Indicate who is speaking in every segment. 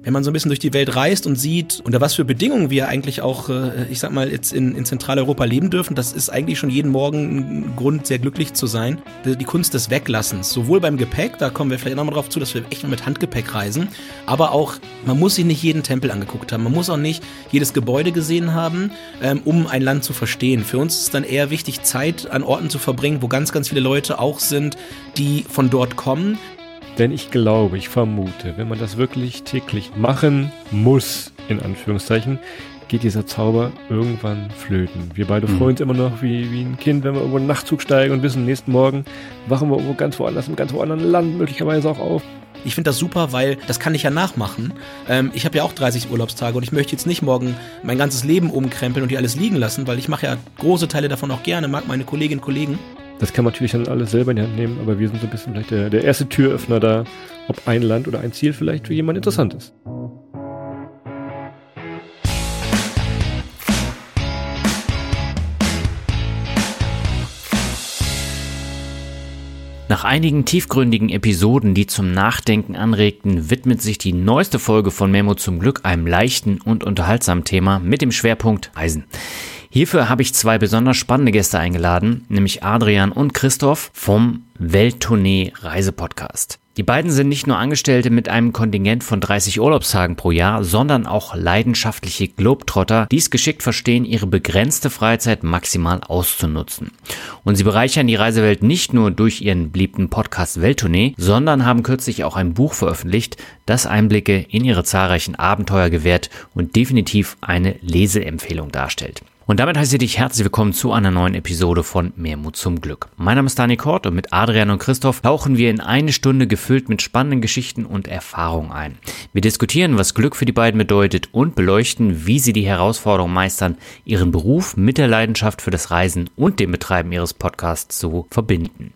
Speaker 1: Wenn man so ein bisschen durch die Welt reist und sieht, unter was für Bedingungen wir eigentlich auch, äh, ich sag mal, jetzt in, in Zentraleuropa leben dürfen, das ist eigentlich schon jeden Morgen ein Grund, sehr glücklich zu sein. Die Kunst des Weglassens. Sowohl beim Gepäck, da kommen wir vielleicht nochmal drauf zu, dass wir echt mal mit Handgepäck reisen, aber auch, man muss sich nicht jeden Tempel angeguckt haben. Man muss auch nicht jedes Gebäude gesehen haben, ähm, um ein Land zu verstehen. Für uns ist dann eher wichtig, Zeit an Orten zu verbringen, wo ganz, ganz viele Leute auch sind, die von dort kommen,
Speaker 2: denn ich glaube, ich vermute, wenn man das wirklich täglich machen muss, in Anführungszeichen, geht dieser Zauber irgendwann flöten. Wir beide mhm. freuen uns immer noch wie, wie ein Kind, wenn wir irgendwo einen Nachtzug steigen und wissen, nächsten Morgen wachen wir irgendwo ganz woanders, im ganz woanders Land möglicherweise auch auf.
Speaker 1: Ich finde das super, weil das kann ich ja nachmachen. Ähm, ich habe ja auch 30 Urlaubstage und ich möchte jetzt nicht morgen mein ganzes Leben umkrempeln und die alles liegen lassen, weil ich mache ja große Teile davon auch gerne, mag meine Kolleginnen und Kollegen.
Speaker 2: Das kann man natürlich dann alles selber in die Hand nehmen, aber wir sind so ein bisschen vielleicht der, der erste Türöffner da, ob ein Land oder ein Ziel vielleicht für jemanden interessant ist.
Speaker 3: Nach einigen tiefgründigen Episoden, die zum Nachdenken anregten, widmet sich die neueste Folge von Memo zum Glück einem leichten und unterhaltsamen Thema mit dem Schwerpunkt Reisen. Hierfür habe ich zwei besonders spannende Gäste eingeladen, nämlich Adrian und Christoph vom Welttournee Reisepodcast. Die beiden sind nicht nur Angestellte mit einem Kontingent von 30 Urlaubstagen pro Jahr, sondern auch leidenschaftliche Globetrotter, die es geschickt verstehen, ihre begrenzte Freizeit maximal auszunutzen. Und sie bereichern die Reisewelt nicht nur durch ihren beliebten Podcast Welttournee, sondern haben kürzlich auch ein Buch veröffentlicht, das Einblicke in ihre zahlreichen Abenteuer gewährt und definitiv eine Leseempfehlung darstellt. Und damit heiße ich dich herzlich willkommen zu einer neuen Episode von Mehr Mut zum Glück. Mein Name ist Dani Kort und mit Adrian und Christoph tauchen wir in eine Stunde gefüllt mit spannenden Geschichten und Erfahrungen ein. Wir diskutieren, was Glück für die beiden bedeutet und beleuchten, wie sie die Herausforderung meistern, ihren Beruf mit der Leidenschaft für das Reisen und dem Betreiben ihres Podcasts zu verbinden.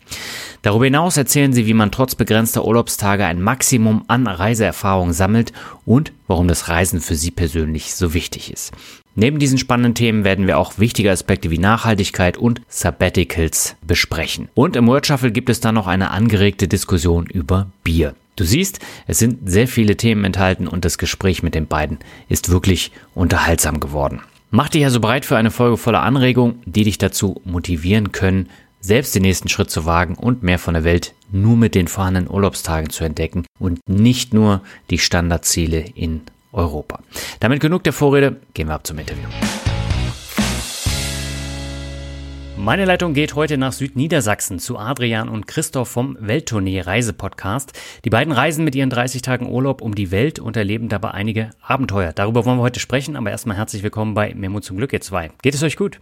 Speaker 3: Darüber hinaus erzählen sie, wie man trotz begrenzter Urlaubstage ein Maximum an Reiseerfahrung sammelt und warum das Reisen für sie persönlich so wichtig ist. Neben diesen spannenden Themen werden wir auch wichtige Aspekte wie Nachhaltigkeit und Sabbaticals besprechen. Und im Word Shuffle gibt es dann noch eine angeregte Diskussion über Bier. Du siehst, es sind sehr viele Themen enthalten und das Gespräch mit den beiden ist wirklich unterhaltsam geworden. Mach dich also bereit für eine Folge voller Anregungen, die dich dazu motivieren können, selbst den nächsten Schritt zu wagen und mehr von der Welt nur mit den vorhandenen Urlaubstagen zu entdecken und nicht nur die Standardziele in Europa. Damit genug der Vorrede, gehen wir ab zum Interview. Meine Leitung geht heute nach Südniedersachsen zu Adrian und Christoph vom Welttournee Reisepodcast. Die beiden reisen mit ihren 30 Tagen Urlaub um die Welt und erleben dabei einige Abenteuer. Darüber wollen wir heute sprechen, aber erstmal herzlich willkommen bei Memo zum Glück, ihr zwei. Geht es euch gut?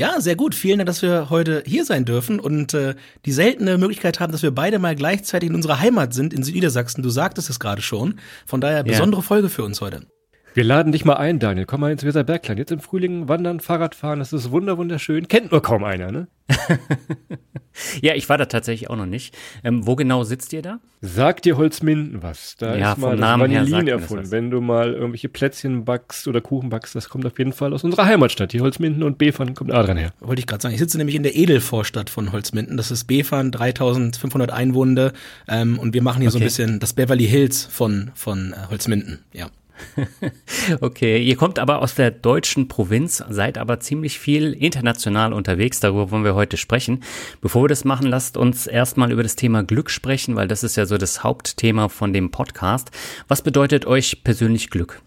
Speaker 1: Ja, sehr gut. Vielen Dank, dass wir heute hier sein dürfen und äh, die seltene Möglichkeit haben, dass wir beide mal gleichzeitig in unserer Heimat sind, in Südniedersachsen. Du sagtest es gerade schon. Von daher besondere ja. Folge für uns heute.
Speaker 2: Wir laden dich mal ein, Daniel. Komm mal ins Weserbergland. Jetzt im Frühling wandern, Fahrrad fahren, das ist wunderschön. Kennt nur kaum einer, ne?
Speaker 3: ja, ich war da tatsächlich auch noch nicht. Ähm, wo genau sitzt ihr da?
Speaker 2: Sagt dir Holzminden was? Da ja, ist mal Namen Vanillin erfunden. Wenn du mal irgendwelche Plätzchen backst oder Kuchen backst, das kommt auf jeden Fall aus unserer Heimatstadt. Die Holzminden und Befern kommt Adrian her.
Speaker 1: Wollte ich gerade sagen. Ich sitze nämlich in der Edelvorstadt von Holzminden. Das ist Befern, 3500 Einwohner. Ähm, und wir machen hier okay. so ein bisschen das Beverly Hills von, von äh, Holzminden. Ja.
Speaker 3: okay, ihr kommt aber aus der deutschen Provinz, seid aber ziemlich viel international unterwegs. Darüber wollen wir heute sprechen. Bevor wir das machen, lasst uns erstmal über das Thema Glück sprechen, weil das ist ja so das Hauptthema von dem Podcast. Was bedeutet euch persönlich Glück?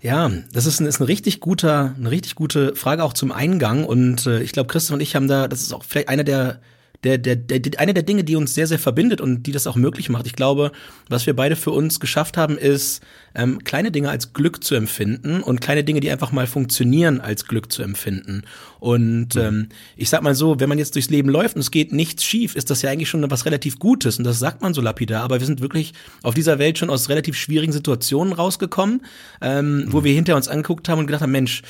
Speaker 1: Ja, das ist ein, ist ein richtig guter, eine richtig gute Frage auch zum Eingang. Und äh, ich glaube, Christoph und ich haben da, das ist auch vielleicht einer der der, der, der, eine der Dinge, die uns sehr, sehr verbindet und die das auch möglich macht. Ich glaube, was wir beide für uns geschafft haben, ist, ähm, kleine Dinge als Glück zu empfinden und kleine Dinge, die einfach mal funktionieren, als Glück zu empfinden. Und mhm. ähm, ich sag mal so, wenn man jetzt durchs Leben läuft und es geht nichts schief, ist das ja eigentlich schon was relativ Gutes und das sagt man so lapidar. Aber wir sind wirklich auf dieser Welt schon aus relativ schwierigen Situationen rausgekommen, ähm, mhm. wo wir hinter uns angeguckt haben und gedacht haben, Mensch,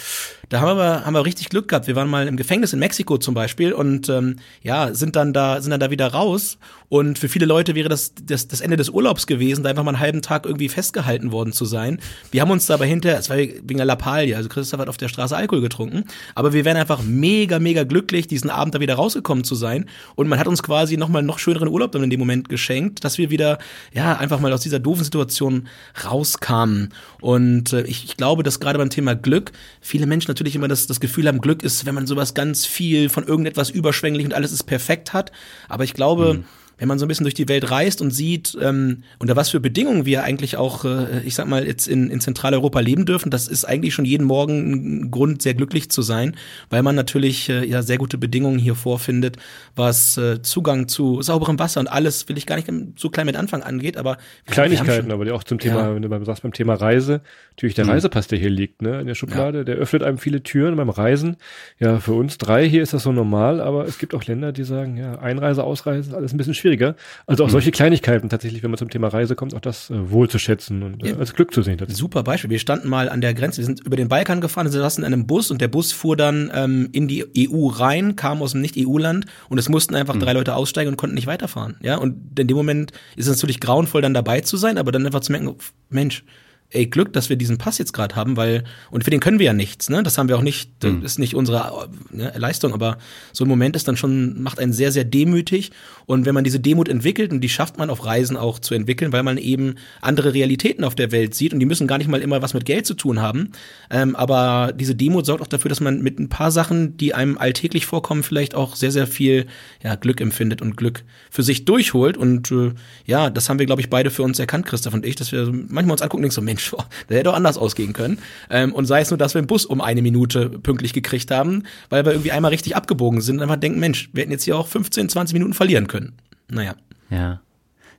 Speaker 1: da haben wir, haben wir richtig Glück gehabt. Wir waren mal im Gefängnis in Mexiko zum Beispiel und ähm, ja, sind dann da, sind dann da wieder raus. Und für viele Leute wäre das, das das Ende des Urlaubs gewesen, da einfach mal einen halben Tag irgendwie festgehalten worden zu sein. Wir haben uns dabei hinter, es war wegen der Lappalie, also Christoph hat auf der Straße Alkohol getrunken, aber wir wären einfach mega, mega glücklich, diesen Abend da wieder rausgekommen zu sein. Und man hat uns quasi nochmal noch schöneren Urlaub dann in dem Moment geschenkt, dass wir wieder, ja, einfach mal aus dieser doofen Situation rauskamen. Und äh, ich, ich glaube, dass gerade beim Thema Glück viele Menschen natürlich immer das, das Gefühl haben, Glück ist, wenn man sowas ganz viel von irgendetwas überschwänglich und alles ist perfekt hat. Aber ich glaube, mhm wenn man so ein bisschen durch die Welt reist und sieht, ähm, unter was für Bedingungen wir eigentlich auch, äh, ich sag mal, jetzt in, in Zentraleuropa leben dürfen, das ist eigentlich schon jeden Morgen ein Grund, sehr glücklich zu sein, weil man natürlich äh, ja sehr gute Bedingungen hier vorfindet, was äh, Zugang zu sauberem Wasser und alles, will ich gar nicht so klein mit Anfang angeht, aber
Speaker 2: Kleinigkeiten, aber auch zum Thema, ja. wenn du beim, sagst beim Thema Reise, natürlich der mhm. Reisepass, der hier liegt, ne, in der Schublade, ja. der öffnet einem viele Türen beim Reisen. Ja, für uns drei hier ist das so normal, aber es gibt auch Länder, die sagen, ja, Einreise, Ausreise, alles ein bisschen schwieriger. Also auch mhm. solche Kleinigkeiten tatsächlich, wenn man zum Thema Reise kommt, auch das äh, wohl zu schätzen und äh, ja. als Glück zu sehen.
Speaker 1: Super Beispiel. Wir standen mal an der Grenze, wir sind über den Balkan gefahren, wir saßen in einem Bus und der Bus fuhr dann ähm, in die EU rein, kam aus einem Nicht-EU-Land und es mussten einfach mhm. drei Leute aussteigen und konnten nicht weiterfahren. Ja, und in dem Moment ist es natürlich grauenvoll, dann dabei zu sein, aber dann einfach zu merken, Mensch, ey, Glück, dass wir diesen Pass jetzt gerade haben, weil, und für den können wir ja nichts, ne? Das haben wir auch nicht, das mhm. ist nicht unsere ne, Leistung, aber so ein Moment ist dann schon, macht einen sehr, sehr demütig. Und wenn man diese Demut entwickelt, und die schafft man auf Reisen auch zu entwickeln, weil man eben andere Realitäten auf der Welt sieht und die müssen gar nicht mal immer was mit Geld zu tun haben. Ähm, aber diese Demut sorgt auch dafür, dass man mit ein paar Sachen, die einem alltäglich vorkommen, vielleicht auch sehr, sehr viel ja, Glück empfindet und Glück für sich durchholt. Und äh, ja, das haben wir, glaube ich, beide für uns erkannt, Christoph und ich, dass wir manchmal uns angucken und denken so, Mensch, das hätte doch anders ausgehen können. Ähm, und sei es nur, dass wir den Bus um eine Minute pünktlich gekriegt haben, weil wir irgendwie einmal richtig abgebogen sind und einfach denken, Mensch, wir hätten jetzt hier auch 15, 20 Minuten verlieren können. Naja.
Speaker 3: Ja.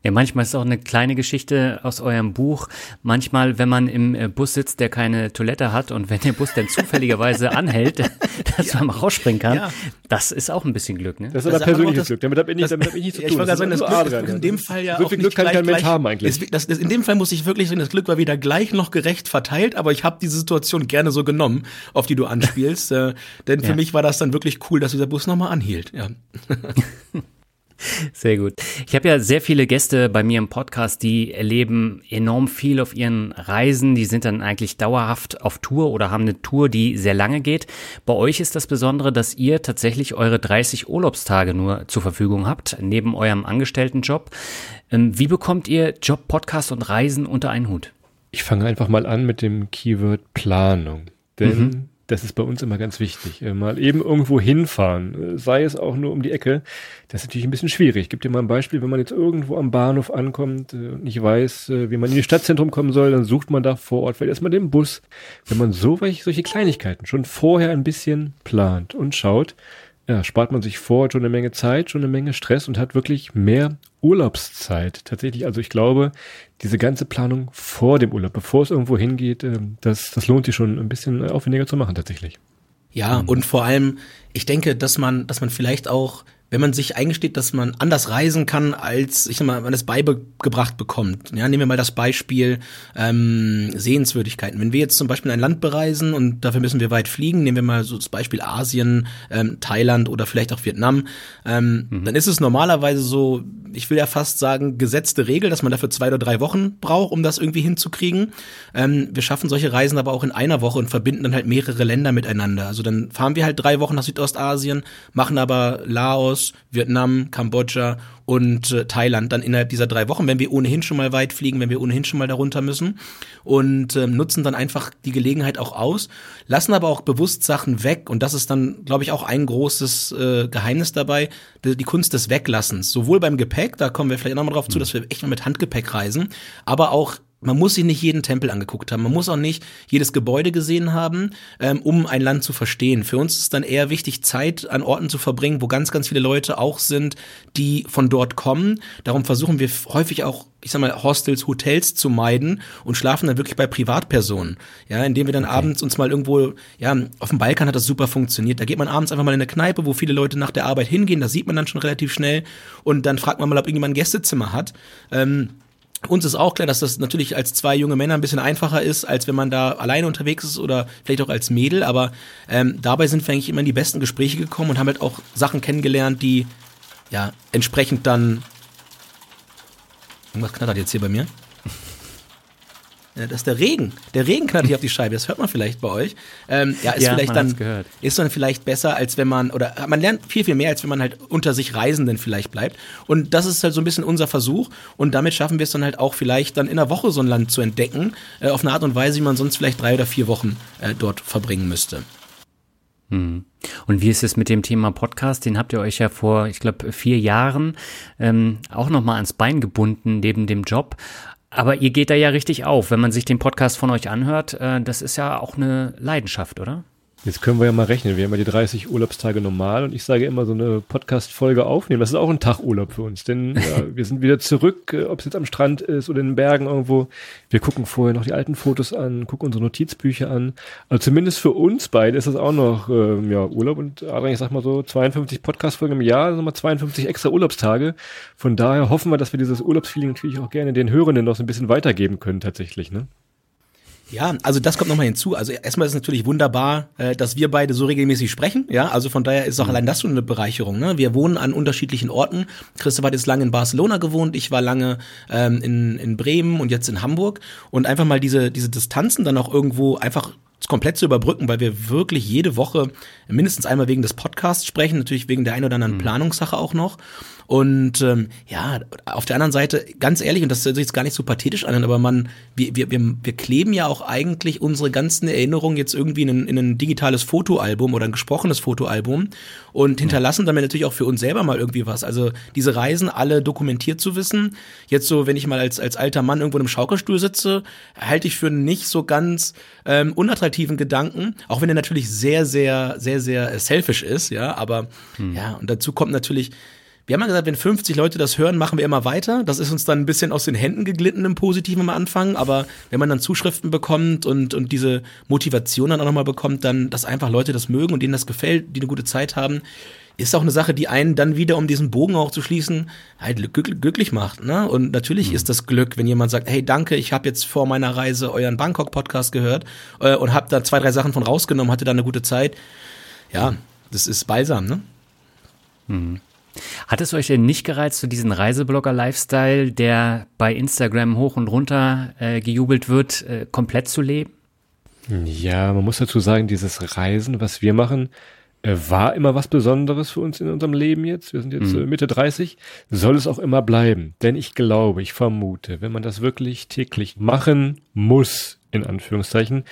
Speaker 3: Ja, manchmal ist es auch eine kleine Geschichte aus eurem Buch. Manchmal, wenn man im äh, Bus sitzt, der keine Toilette hat und wenn der Bus dann zufälligerweise anhält, dass ja. man mal rausspringen kann, ja. das ist auch ein bisschen Glück, ne?
Speaker 2: Das ist aber persönliches Glück. Damit habe ich, nicht, damit hab ich nichts zu tun.
Speaker 1: Ich wollte sagen, das Glück ist in dem Fall ja
Speaker 2: so viel Glück kann kein Mensch haben eigentlich.
Speaker 1: Das, das, in dem Fall muss ich wirklich sagen, das Glück war wieder gleich noch gerecht verteilt, aber ich habe diese Situation gerne so genommen, auf die du anspielst. äh, denn für mich war das dann wirklich cool, dass dieser Bus nochmal anhielt. Ja.
Speaker 3: Sehr gut. Ich habe ja sehr viele Gäste bei mir im Podcast, die erleben enorm viel auf ihren Reisen. Die sind dann eigentlich dauerhaft auf Tour oder haben eine Tour, die sehr lange geht. Bei euch ist das Besondere, dass ihr tatsächlich eure 30 Urlaubstage nur zur Verfügung habt, neben eurem Angestelltenjob. Ähm, wie bekommt ihr Job, Podcast und Reisen unter einen Hut?
Speaker 2: Ich fange einfach mal an mit dem Keyword Planung. Denn mhm das ist bei uns immer ganz wichtig. Äh, mal eben irgendwo hinfahren, äh, sei es auch nur um die Ecke, das ist natürlich ein bisschen schwierig. Ich gebe dir mal ein Beispiel, wenn man jetzt irgendwo am Bahnhof ankommt äh, und nicht weiß, wie man in die Stadtzentrum kommen soll, dann sucht man da vor Ort vielleicht erstmal den Bus. Wenn man so solche Kleinigkeiten schon vorher ein bisschen plant und schaut, ja, spart man sich vor schon eine Menge Zeit, schon eine Menge Stress und hat wirklich mehr Urlaubszeit. Tatsächlich, also ich glaube, diese ganze Planung vor dem Urlaub, bevor es irgendwo hingeht, ähm, das, das lohnt sich schon ein bisschen aufwendiger zu machen tatsächlich.
Speaker 1: Ja, mhm. und vor allem, ich denke, dass man, dass man vielleicht auch wenn man sich eingesteht, dass man anders reisen kann, als ich sag mal, man es beigebracht bekommt. Ja, nehmen wir mal das Beispiel ähm, Sehenswürdigkeiten. Wenn wir jetzt zum Beispiel ein Land bereisen und dafür müssen wir weit fliegen, nehmen wir mal so das Beispiel Asien, ähm, Thailand oder vielleicht auch Vietnam, ähm, mhm. dann ist es normalerweise so, ich will ja fast sagen, gesetzte Regel, dass man dafür zwei oder drei Wochen braucht, um das irgendwie hinzukriegen. Ähm, wir schaffen solche Reisen aber auch in einer Woche und verbinden dann halt mehrere Länder miteinander. Also dann fahren wir halt drei Wochen nach Südostasien, machen aber Laos, Vietnam, Kambodscha und äh, Thailand dann innerhalb dieser drei Wochen, wenn wir ohnehin schon mal weit fliegen, wenn wir ohnehin schon mal darunter müssen. Und ähm, nutzen dann einfach die Gelegenheit auch aus, lassen aber auch bewusst Sachen weg. Und das ist dann, glaube ich, auch ein großes äh, Geheimnis dabei, die, die, Kunst des Weglassens, sowohl beim Gepäck, da kommen wir vielleicht nochmal drauf zu, dass wir echt mal mit Handgepäck reisen, aber auch man muss sich nicht jeden Tempel angeguckt haben, man muss auch nicht jedes Gebäude gesehen haben, ähm, um ein Land zu verstehen. Für uns ist dann eher wichtig, Zeit an Orten zu verbringen, wo ganz, ganz viele Leute auch sind, die von dort kommen. Darum versuchen wir häufig auch ich sag mal, Hostels, Hotels zu meiden und schlafen dann wirklich bei Privatpersonen. Ja, indem wir dann okay. abends uns mal irgendwo, ja, auf dem Balkan hat das super funktioniert. Da geht man abends einfach mal in eine Kneipe, wo viele Leute nach der Arbeit hingehen, da sieht man dann schon relativ schnell und dann fragt man mal, ob irgendjemand ein Gästezimmer hat. Ähm, uns ist auch klar, dass das natürlich als zwei junge Männer ein bisschen einfacher ist, als wenn man da alleine unterwegs ist oder vielleicht auch als Mädel. Aber ähm, dabei sind wir eigentlich immer in die besten Gespräche gekommen und haben halt auch Sachen kennengelernt, die ja entsprechend dann Irgendwas knattert jetzt hier bei mir. Das ist der Regen. Der Regen knattert hier auf die Scheibe. Das hört man vielleicht bei euch. Ähm, ja, ist ja, vielleicht dann gehört. ist dann vielleicht besser, als wenn man oder man lernt viel viel mehr, als wenn man halt unter sich Reisenden vielleicht bleibt. Und das ist halt so ein bisschen unser Versuch. Und damit schaffen wir es dann halt auch vielleicht dann in einer Woche so ein Land zu entdecken äh, auf eine Art und Weise, wie man sonst vielleicht drei oder vier Wochen äh, dort verbringen müsste.
Speaker 3: Hm. Und wie ist es mit dem Thema Podcast? Den habt ihr euch ja vor, ich glaube, vier Jahren ähm, auch nochmal ans Bein gebunden neben dem Job. Aber ihr geht da ja richtig auf, wenn man sich den Podcast von euch anhört. Äh, das ist ja auch eine Leidenschaft, oder?
Speaker 2: Jetzt können wir ja mal rechnen. Wir haben ja die 30 Urlaubstage normal und ich sage immer so eine Podcast-Folge aufnehmen. Das ist auch ein Tag Urlaub für uns, denn ja, wir sind wieder zurück, äh, ob es jetzt am Strand ist oder in den Bergen irgendwo. Wir gucken vorher noch die alten Fotos an, gucken unsere Notizbücher an. Also zumindest für uns beide ist das auch noch äh, ja, Urlaub und Adrian, ich sag mal so 52 Podcast-Folgen im Jahr, nochmal 52 extra Urlaubstage. Von daher hoffen wir, dass wir dieses Urlaubsfeeling natürlich auch gerne den Hörenden noch so ein bisschen weitergeben können tatsächlich. Ne?
Speaker 1: Ja, also das kommt nochmal hinzu. Also erstmal ist es natürlich wunderbar, äh, dass wir beide so regelmäßig sprechen. Ja, also von daher ist auch mhm. allein das schon eine Bereicherung. Ne? Wir wohnen an unterschiedlichen Orten. Christoph hat jetzt lange in Barcelona gewohnt, ich war lange ähm, in, in Bremen und jetzt in Hamburg. Und einfach mal diese, diese Distanzen dann auch irgendwo einfach komplett zu überbrücken, weil wir wirklich jede Woche mindestens einmal wegen des Podcasts sprechen, natürlich wegen der ein oder anderen mhm. Planungssache auch noch. Und ähm, ja, auf der anderen Seite, ganz ehrlich, und das sich jetzt gar nicht so pathetisch an, aber man, wir, wir, wir, wir kleben ja auch eigentlich unsere ganzen Erinnerungen jetzt irgendwie in ein, in ein digitales Fotoalbum oder ein gesprochenes Fotoalbum und hinterlassen damit natürlich auch für uns selber mal irgendwie was. Also diese Reisen alle dokumentiert zu wissen. Jetzt so, wenn ich mal als, als alter Mann irgendwo einem Schaukelstuhl sitze, halte ich für nicht so ganz ähm, unattraktiven Gedanken, auch wenn er natürlich sehr, sehr, sehr, sehr äh, selfish ist, ja, aber hm. ja, und dazu kommt natürlich, wir haben ja gesagt, wenn 50 Leute das hören, machen wir immer weiter. Das ist uns dann ein bisschen aus den Händen geglitten im Positiven am Anfang. Aber wenn man dann Zuschriften bekommt und, und diese Motivation dann auch nochmal bekommt, dann, dass einfach Leute das mögen und denen das gefällt, die eine gute Zeit haben, ist auch eine Sache, die einen dann wieder, um diesen Bogen auch zu schließen, halt glücklich macht. Ne? Und natürlich mhm. ist das Glück, wenn jemand sagt, hey, danke, ich habe jetzt vor meiner Reise euren Bangkok-Podcast gehört äh, und habe da zwei, drei Sachen von rausgenommen, hatte da eine gute Zeit. Ja, das ist balsam, ne?
Speaker 3: Mhm. Hat es euch denn nicht gereizt, so diesen Reiseblogger-Lifestyle, der bei Instagram hoch und runter äh, gejubelt wird, äh, komplett zu leben?
Speaker 2: Ja, man muss dazu sagen, dieses Reisen, was wir machen, äh, war immer was Besonderes für uns in unserem Leben jetzt. Wir sind jetzt mhm. Mitte 30. Soll es auch immer bleiben. Denn ich glaube, ich vermute, wenn man das wirklich täglich machen muss, in Anführungszeichen,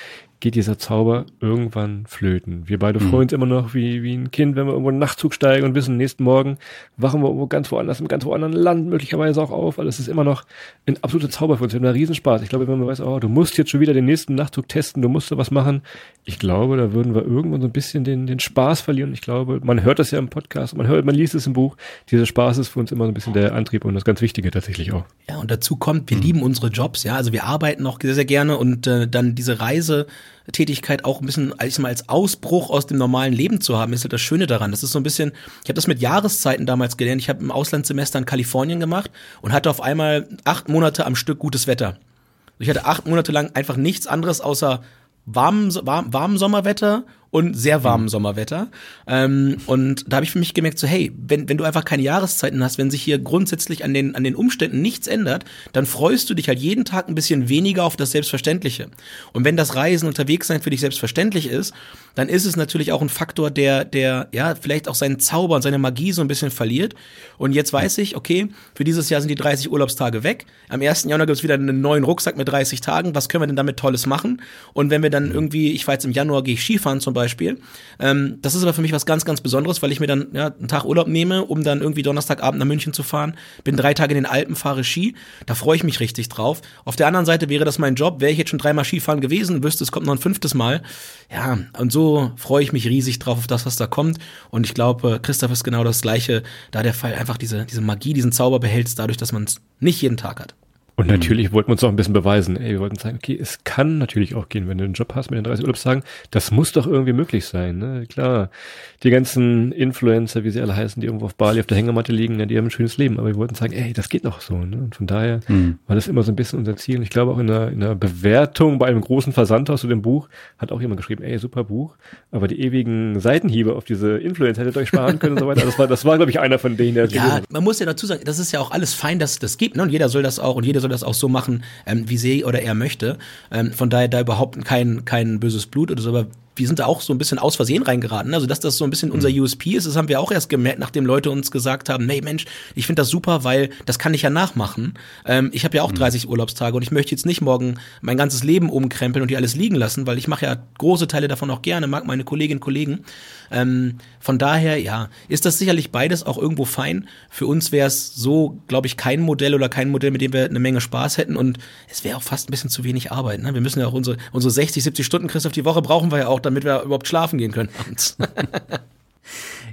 Speaker 2: geht dieser Zauber irgendwann flöten. Wir beide mhm. freuen uns immer noch wie, wie ein Kind, wenn wir irgendwo in den Nachtzug steigen und wissen, nächsten Morgen wachen wir irgendwo ganz woanders, im ganz woanderen Land möglicherweise auch auf, weil es ist immer noch ein absoluter Zauber für uns. Wir haben da Riesenspaß. Ich glaube, wenn man weiß, oh, du musst jetzt schon wieder den nächsten Nachtzug testen, du musst da was machen. Ich glaube, da würden wir irgendwann so ein bisschen den, den Spaß verlieren. Ich glaube, man hört das ja im Podcast, man hört, man liest es im Buch. Dieser Spaß ist für uns immer so ein bisschen der Antrieb und das ganz Wichtige tatsächlich auch.
Speaker 1: Ja, und dazu kommt, wir mhm. lieben unsere Jobs, ja. Also wir arbeiten auch sehr, sehr gerne und äh, dann diese Reise Tätigkeit auch ein bisschen als, mal als Ausbruch aus dem normalen Leben zu haben, ist halt das Schöne daran. Das ist so ein bisschen, ich habe das mit Jahreszeiten damals gelernt. Ich habe im Auslandssemester in Kalifornien gemacht und hatte auf einmal acht Monate am Stück gutes Wetter. Ich hatte acht Monate lang einfach nichts anderes außer warmen, warm, warmen Sommerwetter und sehr warmen mhm. Sommerwetter. Ähm, und da habe ich für mich gemerkt, so hey, wenn, wenn du einfach keine Jahreszeiten hast, wenn sich hier grundsätzlich an den, an den Umständen nichts ändert, dann freust du dich halt jeden Tag ein bisschen weniger auf das Selbstverständliche. Und wenn das Reisen unterwegs sein für dich selbstverständlich ist, dann ist es natürlich auch ein Faktor, der, der ja vielleicht auch seinen Zauber und seine Magie so ein bisschen verliert. Und jetzt weiß ich, okay, für dieses Jahr sind die 30 Urlaubstage weg. Am 1. Januar gibt es wieder einen neuen Rucksack mit 30 Tagen. Was können wir denn damit Tolles machen? Und wenn wir dann irgendwie, ich jetzt im Januar, gehe ich Skifahren zum Beispiel, Beispiel. Ähm, das ist aber für mich was ganz, ganz Besonderes, weil ich mir dann ja, einen Tag Urlaub nehme, um dann irgendwie Donnerstagabend nach München zu fahren. Bin drei Tage in den Alpen, fahre Ski. Da freue ich mich richtig drauf. Auf der anderen Seite wäre das mein Job. Wäre ich jetzt schon dreimal Skifahren gewesen, wüsste, es kommt noch ein fünftes Mal. Ja, und so freue ich mich riesig drauf auf das, was da kommt. Und ich glaube, Christoph ist genau das Gleiche, da der Fall einfach diese, diese Magie, diesen Zauber behältst, dadurch, dass man es nicht jeden Tag hat.
Speaker 2: Und natürlich wollten wir uns auch ein bisschen beweisen. Ey, wir wollten sagen, okay, es kann natürlich auch gehen, wenn du einen Job hast mit den 30 Urlaubstagen. Das muss doch irgendwie möglich sein. Ne? Klar, die ganzen Influencer, wie sie alle heißen, die irgendwo auf Bali auf der Hängematte liegen, ja, die haben ein schönes Leben. Aber wir wollten sagen, ey, das geht doch so. Ne? Und von daher mhm. war das immer so ein bisschen unser Ziel. Und ich glaube auch in einer, in einer Bewertung bei einem großen Versandhaus zu dem Buch hat auch jemand geschrieben, ey, super Buch. Aber die ewigen Seitenhiebe auf diese Influencer hättet euch sparen können und so weiter. Das war, das war, glaube ich, einer von denen, der
Speaker 1: Ja, man muss ja dazu sagen, das ist ja auch alles fein, dass das gibt. Ne? Und jeder soll das auch und jeder soll das auch so machen, ähm, wie sie oder er möchte. Ähm, von daher da überhaupt kein, kein böses Blut oder so, aber wir sind da auch so ein bisschen aus Versehen reingeraten. Also, dass das so ein bisschen unser mhm. USP ist, das haben wir auch erst gemerkt, nachdem Leute uns gesagt haben, hey Mensch, ich finde das super, weil das kann ich ja nachmachen. Ähm, ich habe ja auch 30 mhm. Urlaubstage und ich möchte jetzt nicht morgen mein ganzes Leben umkrempeln und die alles liegen lassen, weil ich mache ja große Teile davon auch gerne, mag meine Kolleginnen und Kollegen. Ähm, von daher, ja, ist das sicherlich beides auch irgendwo fein. Für uns wäre es so, glaube ich, kein Modell oder kein Modell, mit dem wir eine Menge Spaß hätten und es wäre auch fast ein bisschen zu wenig Arbeit. Ne? Wir müssen ja auch unsere, unsere 60, 70 Stunden, Christoph, die Woche brauchen wir ja auch, damit wir überhaupt schlafen gehen können abends.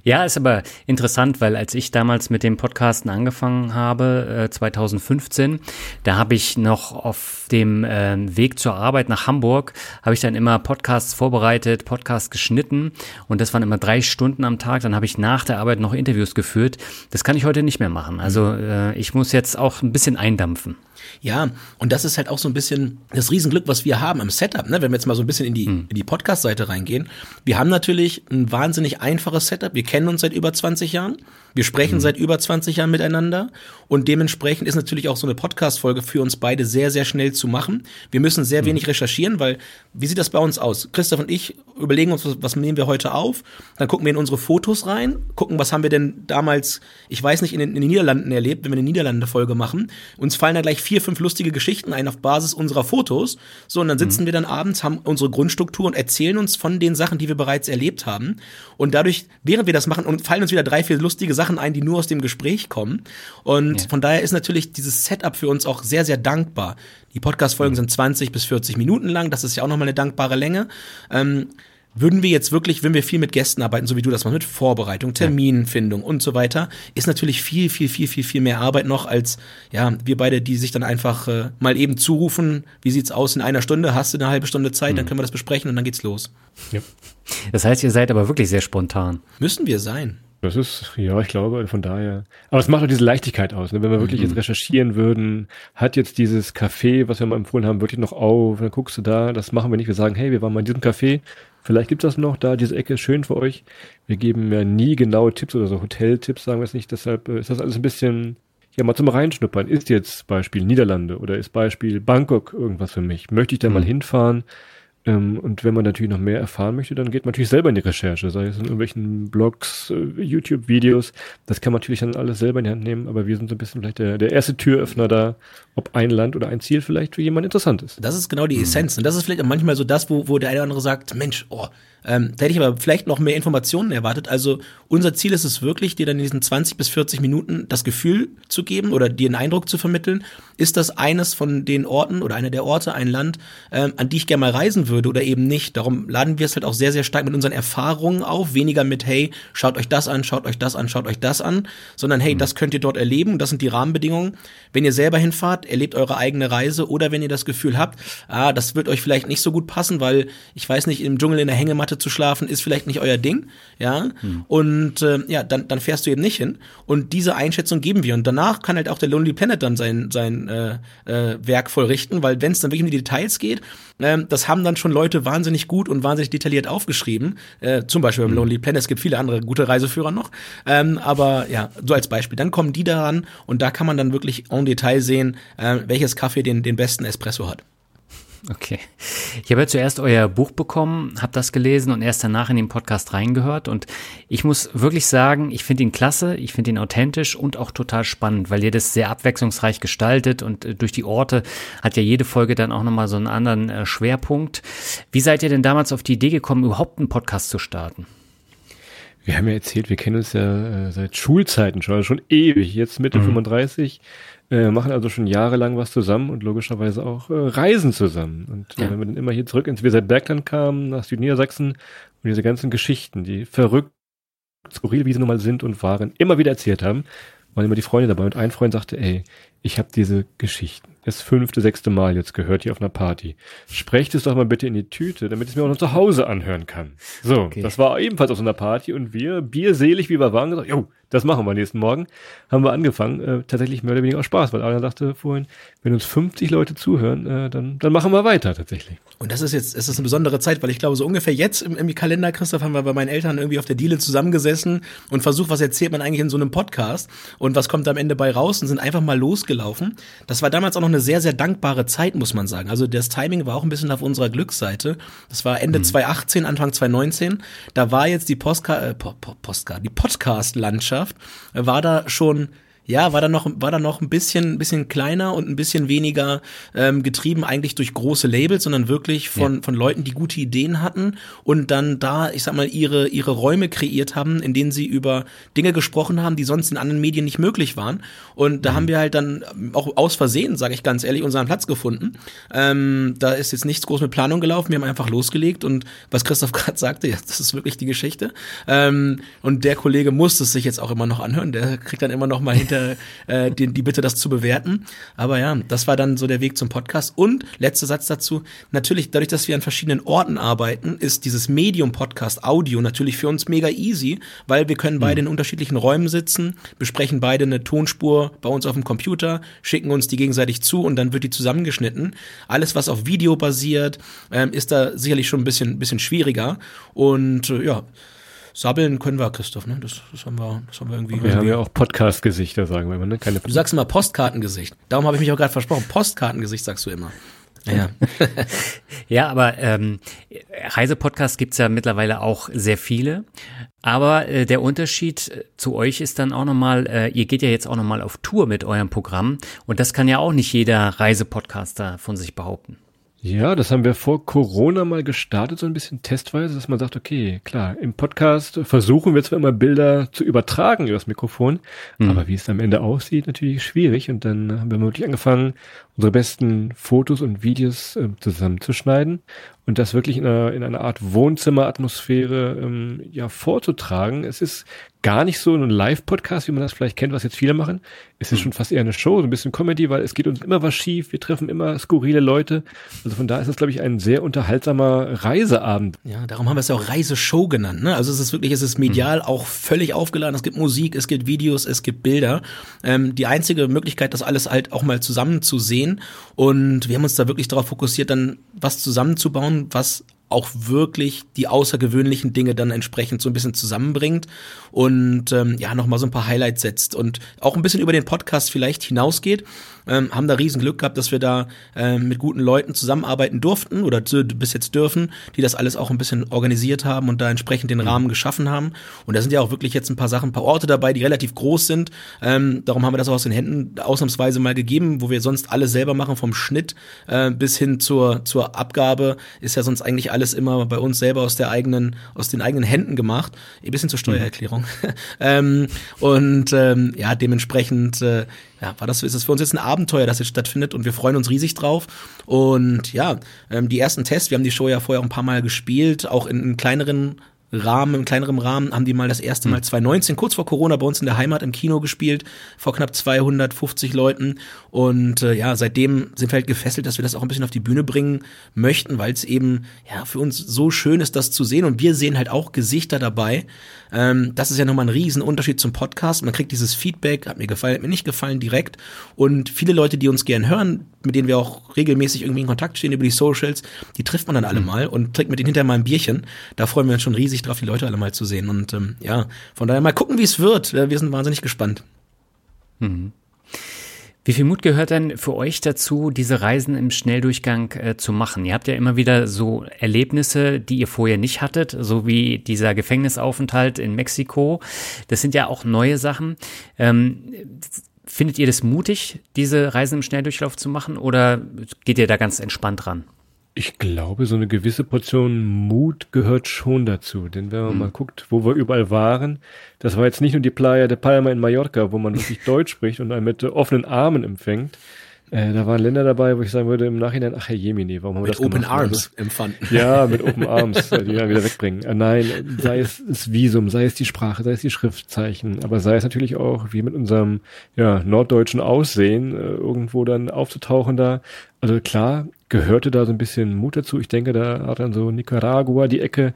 Speaker 3: Ja, ist aber interessant, weil als ich damals mit dem Podcasten angefangen habe, äh, 2015, da habe ich noch auf dem äh, Weg zur Arbeit nach Hamburg, habe ich dann immer Podcasts vorbereitet, Podcasts geschnitten und das waren immer drei Stunden am Tag. Dann habe ich nach der Arbeit noch Interviews geführt. Das kann ich heute nicht mehr machen. Also äh, ich muss jetzt auch ein bisschen eindampfen.
Speaker 1: Ja, und das ist halt auch so ein bisschen das Riesenglück, was wir haben im Setup, ne? wenn wir jetzt mal so ein bisschen in die, hm. in die Podcast-Seite reingehen. Wir haben natürlich ein wahnsinnig einfaches Setup. Wir kennen uns seit über 20 Jahren. Wir sprechen mhm. seit über 20 Jahren miteinander und dementsprechend ist natürlich auch so eine Podcast-Folge für uns beide sehr, sehr schnell zu machen. Wir müssen sehr mhm. wenig recherchieren, weil, wie sieht das bei uns aus? Christoph und ich überlegen uns, was nehmen wir heute auf? Dann gucken wir in unsere Fotos rein, gucken, was haben wir denn damals, ich weiß nicht, in den, in den Niederlanden erlebt, wenn wir eine Niederlande-Folge machen. Uns fallen da gleich vier, fünf lustige Geschichten ein auf Basis unserer Fotos. So, und dann sitzen mhm. wir dann abends, haben unsere Grundstruktur und erzählen uns von den Sachen, die wir bereits erlebt haben. Und dadurch, während wir das machen, und fallen uns wieder drei, vier lustige Sachen ein, die nur aus dem Gespräch kommen. Und ja. von daher ist natürlich dieses Setup für uns auch sehr, sehr dankbar. Die Podcast-Folgen sind 20 bis 40 Minuten lang. Das ist ja auch nochmal eine dankbare Länge. Ähm, würden wir jetzt wirklich, wenn wir viel mit Gästen arbeiten, so wie du das machst, mit Vorbereitung, Terminfindung und so weiter, ist natürlich viel, viel, viel, viel, viel mehr Arbeit noch als, ja, wir beide, die sich dann einfach äh, mal eben zurufen, wie sieht's aus in einer Stunde, hast du eine halbe Stunde Zeit, mhm. dann können wir das besprechen und dann geht's los.
Speaker 3: Ja. Das heißt, ihr seid aber wirklich sehr spontan.
Speaker 1: Müssen wir sein.
Speaker 2: Das ist, ja, ich glaube, von daher. Aber es macht auch diese Leichtigkeit aus. Ne? Wenn wir wirklich mhm. jetzt recherchieren würden, hat jetzt dieses Café, was wir mal empfohlen haben, wirklich noch auf, dann guckst du da, das machen wir nicht. Wir sagen, hey, wir waren mal in diesem Café, vielleicht gibt's das noch da, diese Ecke ist schön für euch. Wir geben ja nie genaue Tipps oder so Hoteltipps, sagen wir es nicht. Deshalb äh, ist das alles ein bisschen, ja, mal zum Reinschnuppern. Ist jetzt Beispiel Niederlande oder ist Beispiel Bangkok irgendwas für mich? Möchte ich da mhm. mal hinfahren? Ähm, und wenn man natürlich noch mehr erfahren möchte, dann geht man natürlich selber in die Recherche, sei es in irgendwelchen Blogs, äh, YouTube-Videos. Das kann man natürlich dann alles selber in die Hand nehmen, aber wir sind so ein bisschen vielleicht der, der erste Türöffner da, ob ein Land oder ein Ziel vielleicht für jemanden interessant ist.
Speaker 1: Das ist genau die Essenz. Und das ist vielleicht auch manchmal so das, wo, wo der eine oder andere sagt, Mensch, oh, ähm, da hätte ich aber vielleicht noch mehr Informationen erwartet. Also unser Ziel ist es wirklich, dir dann in diesen 20 bis 40 Minuten das Gefühl zu geben oder dir einen Eindruck zu vermitteln. Ist das eines von den Orten oder einer der Orte, ein Land, ähm, an die ich gerne mal reisen würde oder eben nicht? Darum laden wir es halt auch sehr, sehr stark mit unseren Erfahrungen auf. Weniger mit, hey, schaut euch das an, schaut euch das an, schaut euch das an, sondern hey, mhm. das könnt ihr dort erleben. Das sind die Rahmenbedingungen. Wenn ihr selber hinfahrt, erlebt eure eigene Reise oder wenn ihr das Gefühl habt, ah, das wird euch vielleicht nicht so gut passen, weil ich weiß nicht, im Dschungel in der Hängematte zu schlafen, ist vielleicht nicht euer Ding, ja. Hm. Und äh, ja, dann, dann fährst du eben nicht hin. Und diese Einschätzung geben wir. Und danach kann halt auch der Lonely Planet dann sein, sein äh, äh, Werk vollrichten, weil wenn es dann wirklich um die Details geht, äh, das haben dann schon Leute wahnsinnig gut und wahnsinnig detailliert aufgeschrieben. Äh, zum Beispiel beim. Lonely Planet, es gibt viele andere gute Reiseführer noch. Ähm, aber ja, so als Beispiel. Dann kommen die daran und da kann man dann wirklich en Detail sehen, äh, welches Kaffee den, den besten Espresso hat.
Speaker 3: Okay. Ich habe ja zuerst euer Buch bekommen, habe das gelesen und erst danach in den Podcast reingehört. Und ich muss wirklich sagen, ich finde ihn klasse, ich finde ihn authentisch und auch total spannend, weil ihr das sehr abwechslungsreich gestaltet und äh, durch die Orte hat ja jede Folge dann auch nochmal so einen anderen äh, Schwerpunkt. Wie seid ihr denn damals auf die Idee gekommen, überhaupt einen Podcast zu starten?
Speaker 2: Wir haben ja erzählt, wir kennen uns ja äh, seit Schulzeiten schon, also schon ewig, jetzt Mitte mhm. 35 äh, machen also schon jahrelang was zusammen und logischerweise auch äh, Reisen zusammen. Und äh, ja. wenn wir dann immer hier zurück ins Weserbergland kamen, nach Südniedersachsen und diese ganzen Geschichten, die verrückt, skurril, wie sie nun mal sind und waren, immer wieder erzählt haben, waren immer die Freunde dabei. Und ein Freund sagte, ey, ich habe diese Geschichten das fünfte, sechste Mal jetzt gehört hier auf einer Party. Sprecht es doch mal bitte in die Tüte, damit ich es mir auch noch zu Hause anhören kann. So, okay. das war ebenfalls auf einer Party und wir, bierselig wie wir waren, gesagt, jo, das machen wir nächsten Morgen. Haben wir angefangen, äh, tatsächlich mehr oder weniger aus Spaß, weil einer sagte vorhin, wenn uns 50 Leute zuhören, äh, dann, dann machen wir weiter tatsächlich.
Speaker 1: Und das ist jetzt, es ist eine besondere Zeit, weil ich glaube, so ungefähr jetzt im, im Kalender, Christoph, haben wir bei meinen Eltern irgendwie auf der Diele zusammengesessen und versucht, was erzählt man eigentlich in so einem Podcast und was kommt am Ende bei raus und sind einfach mal losgelaufen. Das war damals auch noch eine sehr, sehr dankbare Zeit, muss man sagen. Also das Timing war auch ein bisschen auf unserer Glücksseite. Das war Ende mhm. 2018, Anfang 2019. Da war jetzt die Postka äh, Postka, die Podcast-Landschaft, äh, war da schon ja, war dann noch, war dann noch ein bisschen, bisschen kleiner und ein bisschen weniger ähm, getrieben eigentlich durch große Labels, sondern wirklich von, ja. von Leuten, die gute Ideen hatten und dann da, ich sag mal, ihre, ihre Räume kreiert haben, in denen sie über Dinge gesprochen haben, die sonst in anderen Medien nicht möglich waren. Und da mhm. haben wir halt dann auch aus Versehen, sage ich ganz ehrlich, unseren Platz gefunden. Ähm, da ist jetzt nichts groß mit Planung gelaufen, wir haben einfach losgelegt und was Christoph gerade sagte, ja, das ist wirklich die Geschichte. Ähm, und der Kollege muss es sich jetzt auch immer noch anhören, der kriegt dann immer noch mal hinter äh, die, die Bitte, das zu bewerten. Aber ja, das war dann so der Weg zum Podcast. Und letzter Satz dazu, natürlich, dadurch, dass wir an verschiedenen Orten arbeiten, ist dieses Medium-Podcast Audio natürlich für uns mega easy, weil wir können beide mhm. in unterschiedlichen Räumen sitzen, besprechen beide eine Tonspur bei uns auf dem Computer, schicken uns die gegenseitig zu und dann wird die zusammengeschnitten. Alles, was auf Video basiert, ähm, ist da sicherlich schon ein bisschen, bisschen schwieriger. Und äh, ja, Sabbeln können wir, Christoph, ne? Das, das haben wir, das haben wir irgendwie.
Speaker 2: Wir irgendwie. haben ja auch Podcast-Gesichter, sagen wir immer, ne?
Speaker 1: Keine du sagst immer Postkartengesicht. Darum habe ich mich auch gerade versprochen. Postkartengesicht sagst du immer.
Speaker 3: Ja, ja aber ähm, Reisepodcasts gibt's ja mittlerweile auch sehr viele. Aber äh, der Unterschied äh, zu euch ist dann auch nochmal, äh, ihr geht ja jetzt auch nochmal auf Tour mit eurem Programm. Und das kann ja auch nicht jeder Reisepodcaster von sich behaupten.
Speaker 2: Ja, das haben wir vor Corona mal gestartet, so ein bisschen testweise, dass man sagt, okay, klar, im Podcast versuchen wir zwar immer Bilder zu übertragen über das Mikrofon, mhm. aber wie es am Ende aussieht, natürlich schwierig. Und dann haben wir wirklich angefangen, unsere besten Fotos und Videos äh, zusammenzuschneiden und das wirklich in einer, in einer Art Wohnzimmeratmosphäre ähm, ja vorzutragen. Es ist gar nicht so ein Live-Podcast, wie man das vielleicht kennt, was jetzt viele machen. Es ist hm. schon fast eher eine Show, so ein bisschen Comedy, weil es geht uns immer was schief, wir treffen immer skurrile Leute. Also von da ist es, glaube ich, ein sehr unterhaltsamer Reiseabend.
Speaker 1: Ja, darum haben wir es ja auch Reiseshow genannt. Ne? Also es ist wirklich, es ist medial hm. auch völlig aufgeladen. Es gibt Musik, es gibt Videos, es gibt Bilder. Ähm, die einzige Möglichkeit, das alles halt auch mal zusammen zu sehen. Und wir haben uns da wirklich darauf fokussiert, dann was zusammenzubauen, was auch wirklich die außergewöhnlichen Dinge dann entsprechend so ein bisschen zusammenbringt und ähm, ja nochmal so ein paar Highlights setzt und auch ein bisschen über den Podcast vielleicht hinausgeht ähm, haben da riesen Glück gehabt, dass wir da ähm, mit guten Leuten zusammenarbeiten durften oder bis jetzt dürfen, die das alles auch ein bisschen organisiert haben und da entsprechend den mhm. Rahmen geschaffen haben. Und da sind ja auch wirklich jetzt ein paar Sachen, ein paar Orte dabei, die relativ groß sind. Ähm, darum haben wir das auch aus den Händen ausnahmsweise mal gegeben, wo wir sonst alles selber machen, vom Schnitt äh, bis hin zur, zur Abgabe, ist ja sonst eigentlich alles immer bei uns selber aus der eigenen, aus den eigenen Händen gemacht. Ein bisschen zur Steuererklärung. Mhm. ähm, und ähm, ja, dementsprechend äh, ja, war das, ist es für uns jetzt ein Abenteuer, das jetzt stattfindet und wir freuen uns riesig drauf. Und ja, ähm, die ersten Tests, wir haben die Show ja vorher auch ein paar Mal gespielt, auch in, in kleineren Rahmen, im kleineren Rahmen, haben die mal das erste Mal 2019, hm. kurz vor Corona, bei uns in der Heimat im Kino gespielt, vor knapp 250 Leuten. Und äh, ja, seitdem sind wir halt gefesselt, dass wir das auch ein bisschen auf die Bühne bringen möchten, weil es eben ja für uns so schön ist, das zu sehen. Und wir sehen halt auch Gesichter dabei. Ähm, das ist ja nochmal ein Riesenunterschied zum Podcast. Man kriegt dieses Feedback, hat mir gefallen, hat mir nicht gefallen, direkt. Und viele Leute, die uns gern hören, mit denen wir auch regelmäßig irgendwie in Kontakt stehen über die Socials, die trifft man dann alle mhm. mal und trinkt mit denen hinterher mal ein Bierchen. Da freuen wir uns schon riesig drauf, die Leute alle mal zu sehen. Und ähm, ja, von daher mal gucken, wie es wird. Wir sind wahnsinnig gespannt.
Speaker 3: Mhm. Wie viel Mut gehört denn für euch dazu, diese Reisen im Schnelldurchgang äh, zu machen? Ihr habt ja immer wieder so Erlebnisse, die ihr vorher nicht hattet, so wie dieser Gefängnisaufenthalt in Mexiko. Das sind ja auch neue Sachen. Ähm, findet ihr das mutig, diese Reisen im Schnelldurchlauf zu machen oder geht ihr da ganz entspannt ran?
Speaker 2: Ich glaube, so eine gewisse Portion Mut gehört schon dazu. Denn wenn man mhm. mal guckt, wo wir überall waren, das war jetzt nicht nur die Playa de Palma in Mallorca, wo man wirklich Deutsch spricht und einen mit offenen Armen empfängt. Äh, da waren Länder dabei, wo ich sagen würde im Nachhinein, ach Herr Jemini, warum haben wir
Speaker 1: mit das Open gemacht? Arms also, empfanden.
Speaker 2: Ja, mit Open Arms, die dann wieder wegbringen. Äh, nein, sei es das Visum, sei es die Sprache, sei es die Schriftzeichen, aber sei es natürlich auch, wie mit unserem ja, norddeutschen Aussehen, äh, irgendwo dann aufzutauchen da. Also klar, gehörte da so ein bisschen Mut dazu. Ich denke, da hat dann so Nicaragua die Ecke.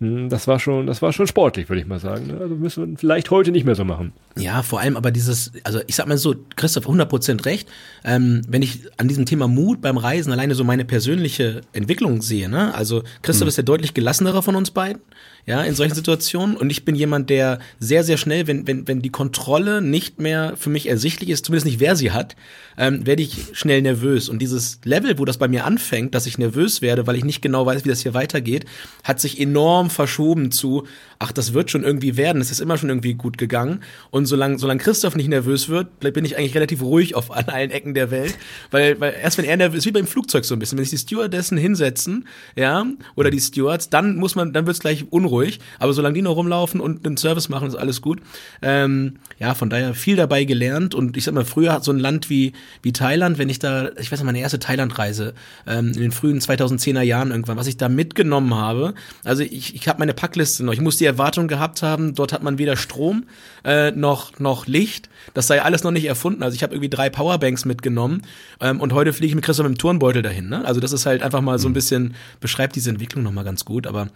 Speaker 2: Hm, das war schon, das war schon sportlich, würde ich mal sagen. Ne? Also müssen wir vielleicht heute nicht mehr so machen.
Speaker 1: Ja, vor allem aber dieses, also ich sag mal so, Christoph 100% recht. Ähm, wenn ich an diesem Thema Mut beim Reisen alleine so meine persönliche Entwicklung sehe, ne? Also Christoph hm. ist der deutlich gelassenere von uns beiden ja, in solchen Situationen. Und ich bin jemand, der sehr, sehr schnell, wenn, wenn, wenn die Kontrolle nicht mehr für mich ersichtlich ist, zumindest nicht wer sie hat, ähm, werde ich schnell nervös. Und dieses Level, wo das bei mir anfängt, dass ich nervös werde, weil ich nicht genau weiß, wie das hier weitergeht, hat sich enorm verschoben zu, ach, das wird schon irgendwie werden, es ist immer schon irgendwie gut gegangen. Und solange, solange Christoph nicht nervös wird, bin ich eigentlich relativ ruhig auf an allen Ecken der Welt. Weil, weil erst wenn er nervös ist, wie beim Flugzeug so ein bisschen, wenn sich die Stewardessen hinsetzen, ja, oder die Stewards, dann muss man, dann wird es gleich unruhig. Aber solange die noch rumlaufen und den Service machen, ist alles gut. Ähm, ja, von daher viel dabei gelernt. Und ich sag mal, früher hat so ein Land wie, wie Thailand, wenn ich da, ich weiß nicht, meine erste Thailandreise ähm, in den frühen 2010er Jahren irgendwann, was ich da mitgenommen habe. Also ich, ich habe meine Packliste noch. Ich muss die Erwartung gehabt haben, dort hat man weder Strom äh, noch, noch Licht. Das sei alles noch nicht erfunden. Also ich habe irgendwie drei Powerbanks mitgenommen ähm, und heute fliege ich mit Christoph mit dem Turnbeutel dahin. Ne? Also das ist halt einfach mal so ein mhm. bisschen, beschreibt diese Entwicklung nochmal ganz gut. Aber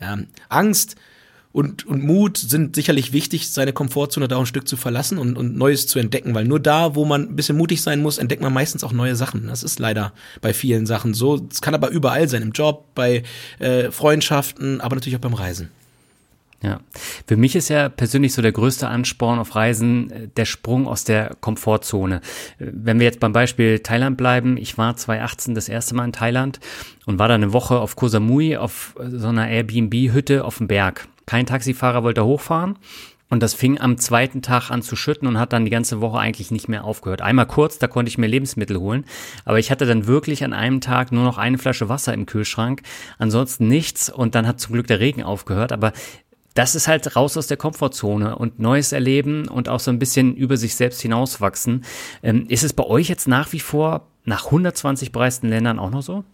Speaker 1: ja, Angst und, und Mut sind sicherlich wichtig, seine Komfortzone da ein Stück zu verlassen und, und Neues zu entdecken, weil nur da, wo man ein bisschen mutig sein muss, entdeckt man meistens auch neue Sachen. Das ist leider bei vielen Sachen so. Es kann aber überall sein, im Job, bei äh, Freundschaften, aber natürlich auch beim Reisen.
Speaker 3: Ja, für mich ist ja persönlich so der größte Ansporn auf Reisen äh, der Sprung aus der Komfortzone. Äh, wenn wir jetzt beim Beispiel Thailand bleiben, ich war 2018 das erste Mal in Thailand und war da eine Woche auf Koh Samui auf äh, so einer Airbnb-Hütte auf dem Berg. Kein Taxifahrer wollte hochfahren und das fing am zweiten Tag an zu schütten und hat dann die ganze Woche eigentlich nicht mehr aufgehört. Einmal kurz, da konnte ich mir Lebensmittel holen, aber ich hatte dann wirklich an einem Tag nur noch eine Flasche Wasser im Kühlschrank, ansonsten nichts und dann hat zum Glück der Regen aufgehört, aber das ist halt raus aus der Komfortzone und Neues erleben und auch so ein bisschen über sich selbst hinauswachsen. Ähm, ist es bei euch jetzt nach wie vor nach 120 bereisten Ländern auch noch so?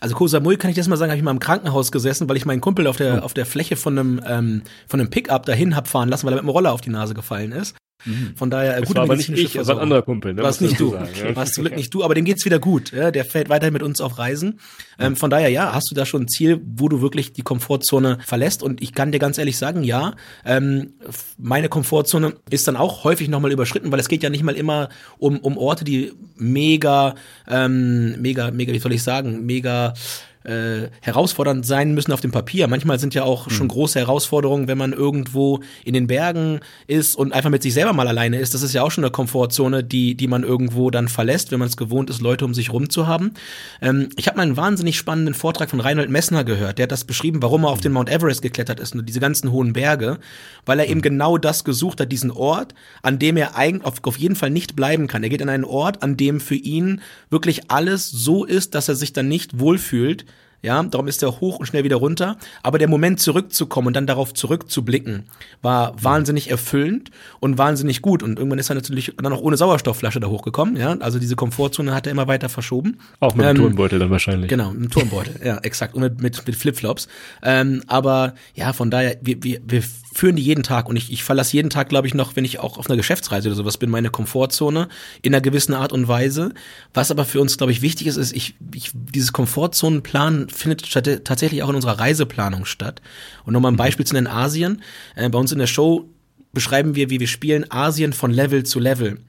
Speaker 1: Also Koh Samui kann ich das mal sagen, habe ich mal im Krankenhaus gesessen, weil ich meinen Kumpel auf der, oh. auf der Fläche von einem, ähm, von einem Pickup dahin hab fahren lassen, weil er mit dem Roller auf die Nase gefallen ist. Mhm. Von daher,
Speaker 2: das gute war aber nicht ich, war ein anderer Kumpel.
Speaker 1: Ne? Warst nicht du. Sagen, ja. Warst zum Glück nicht du, aber dem geht's wieder gut. Ja? Der fährt weiterhin mit uns auf Reisen. Ähm, von daher, ja, hast du da schon ein Ziel, wo du wirklich die Komfortzone verlässt? Und ich kann dir ganz ehrlich sagen, ja, ähm, meine Komfortzone ist dann auch häufig nochmal überschritten, weil es geht ja nicht mal immer um, um Orte, die mega, ähm, mega, mega, wie soll ich sagen, mega äh, herausfordernd sein müssen auf dem Papier. Manchmal sind ja auch schon hm. große Herausforderungen, wenn man irgendwo in den Bergen ist und einfach mit sich selber mal alleine ist. Das ist ja auch schon eine Komfortzone, die, die man irgendwo dann verlässt, wenn man es gewohnt ist, Leute um sich rum zu haben. Ähm, ich habe mal einen wahnsinnig spannenden Vortrag von Reinhold Messner gehört. Der hat das beschrieben, warum er auf den Mount Everest geklettert ist und diese ganzen hohen Berge, weil er eben hm. genau das gesucht hat, diesen Ort, an dem er eigentlich auf, auf jeden Fall nicht bleiben kann. Er geht an einen Ort, an dem für ihn wirklich alles so ist, dass er sich dann nicht wohlfühlt, ja, darum ist er hoch und schnell wieder runter. Aber der Moment zurückzukommen und dann darauf zurückzublicken, war wahnsinnig erfüllend und wahnsinnig gut. Und irgendwann ist er natürlich dann auch ohne Sauerstoffflasche da hochgekommen. Ja, also diese Komfortzone hat er immer weiter verschoben.
Speaker 2: Auch mit dem ähm, Turnbeutel dann wahrscheinlich.
Speaker 1: Genau, mit dem Turnbeutel. ja, exakt. Und mit, mit, mit Flipflops. Ähm, aber ja, von daher, wir, wir, wir führen die jeden Tag und ich, ich verlasse jeden Tag, glaube ich, noch, wenn ich auch auf einer Geschäftsreise oder sowas bin, meine Komfortzone in einer gewissen Art und Weise. Was aber für uns, glaube ich, wichtig ist, ist, ich, ich dieses Komfortzonenplan findet tatsächlich auch in unserer Reiseplanung statt. Und nochmal ein mhm. Beispiel zu nennen, Asien. Äh, bei uns in der Show beschreiben wir, wie wir spielen Asien von Level zu Level.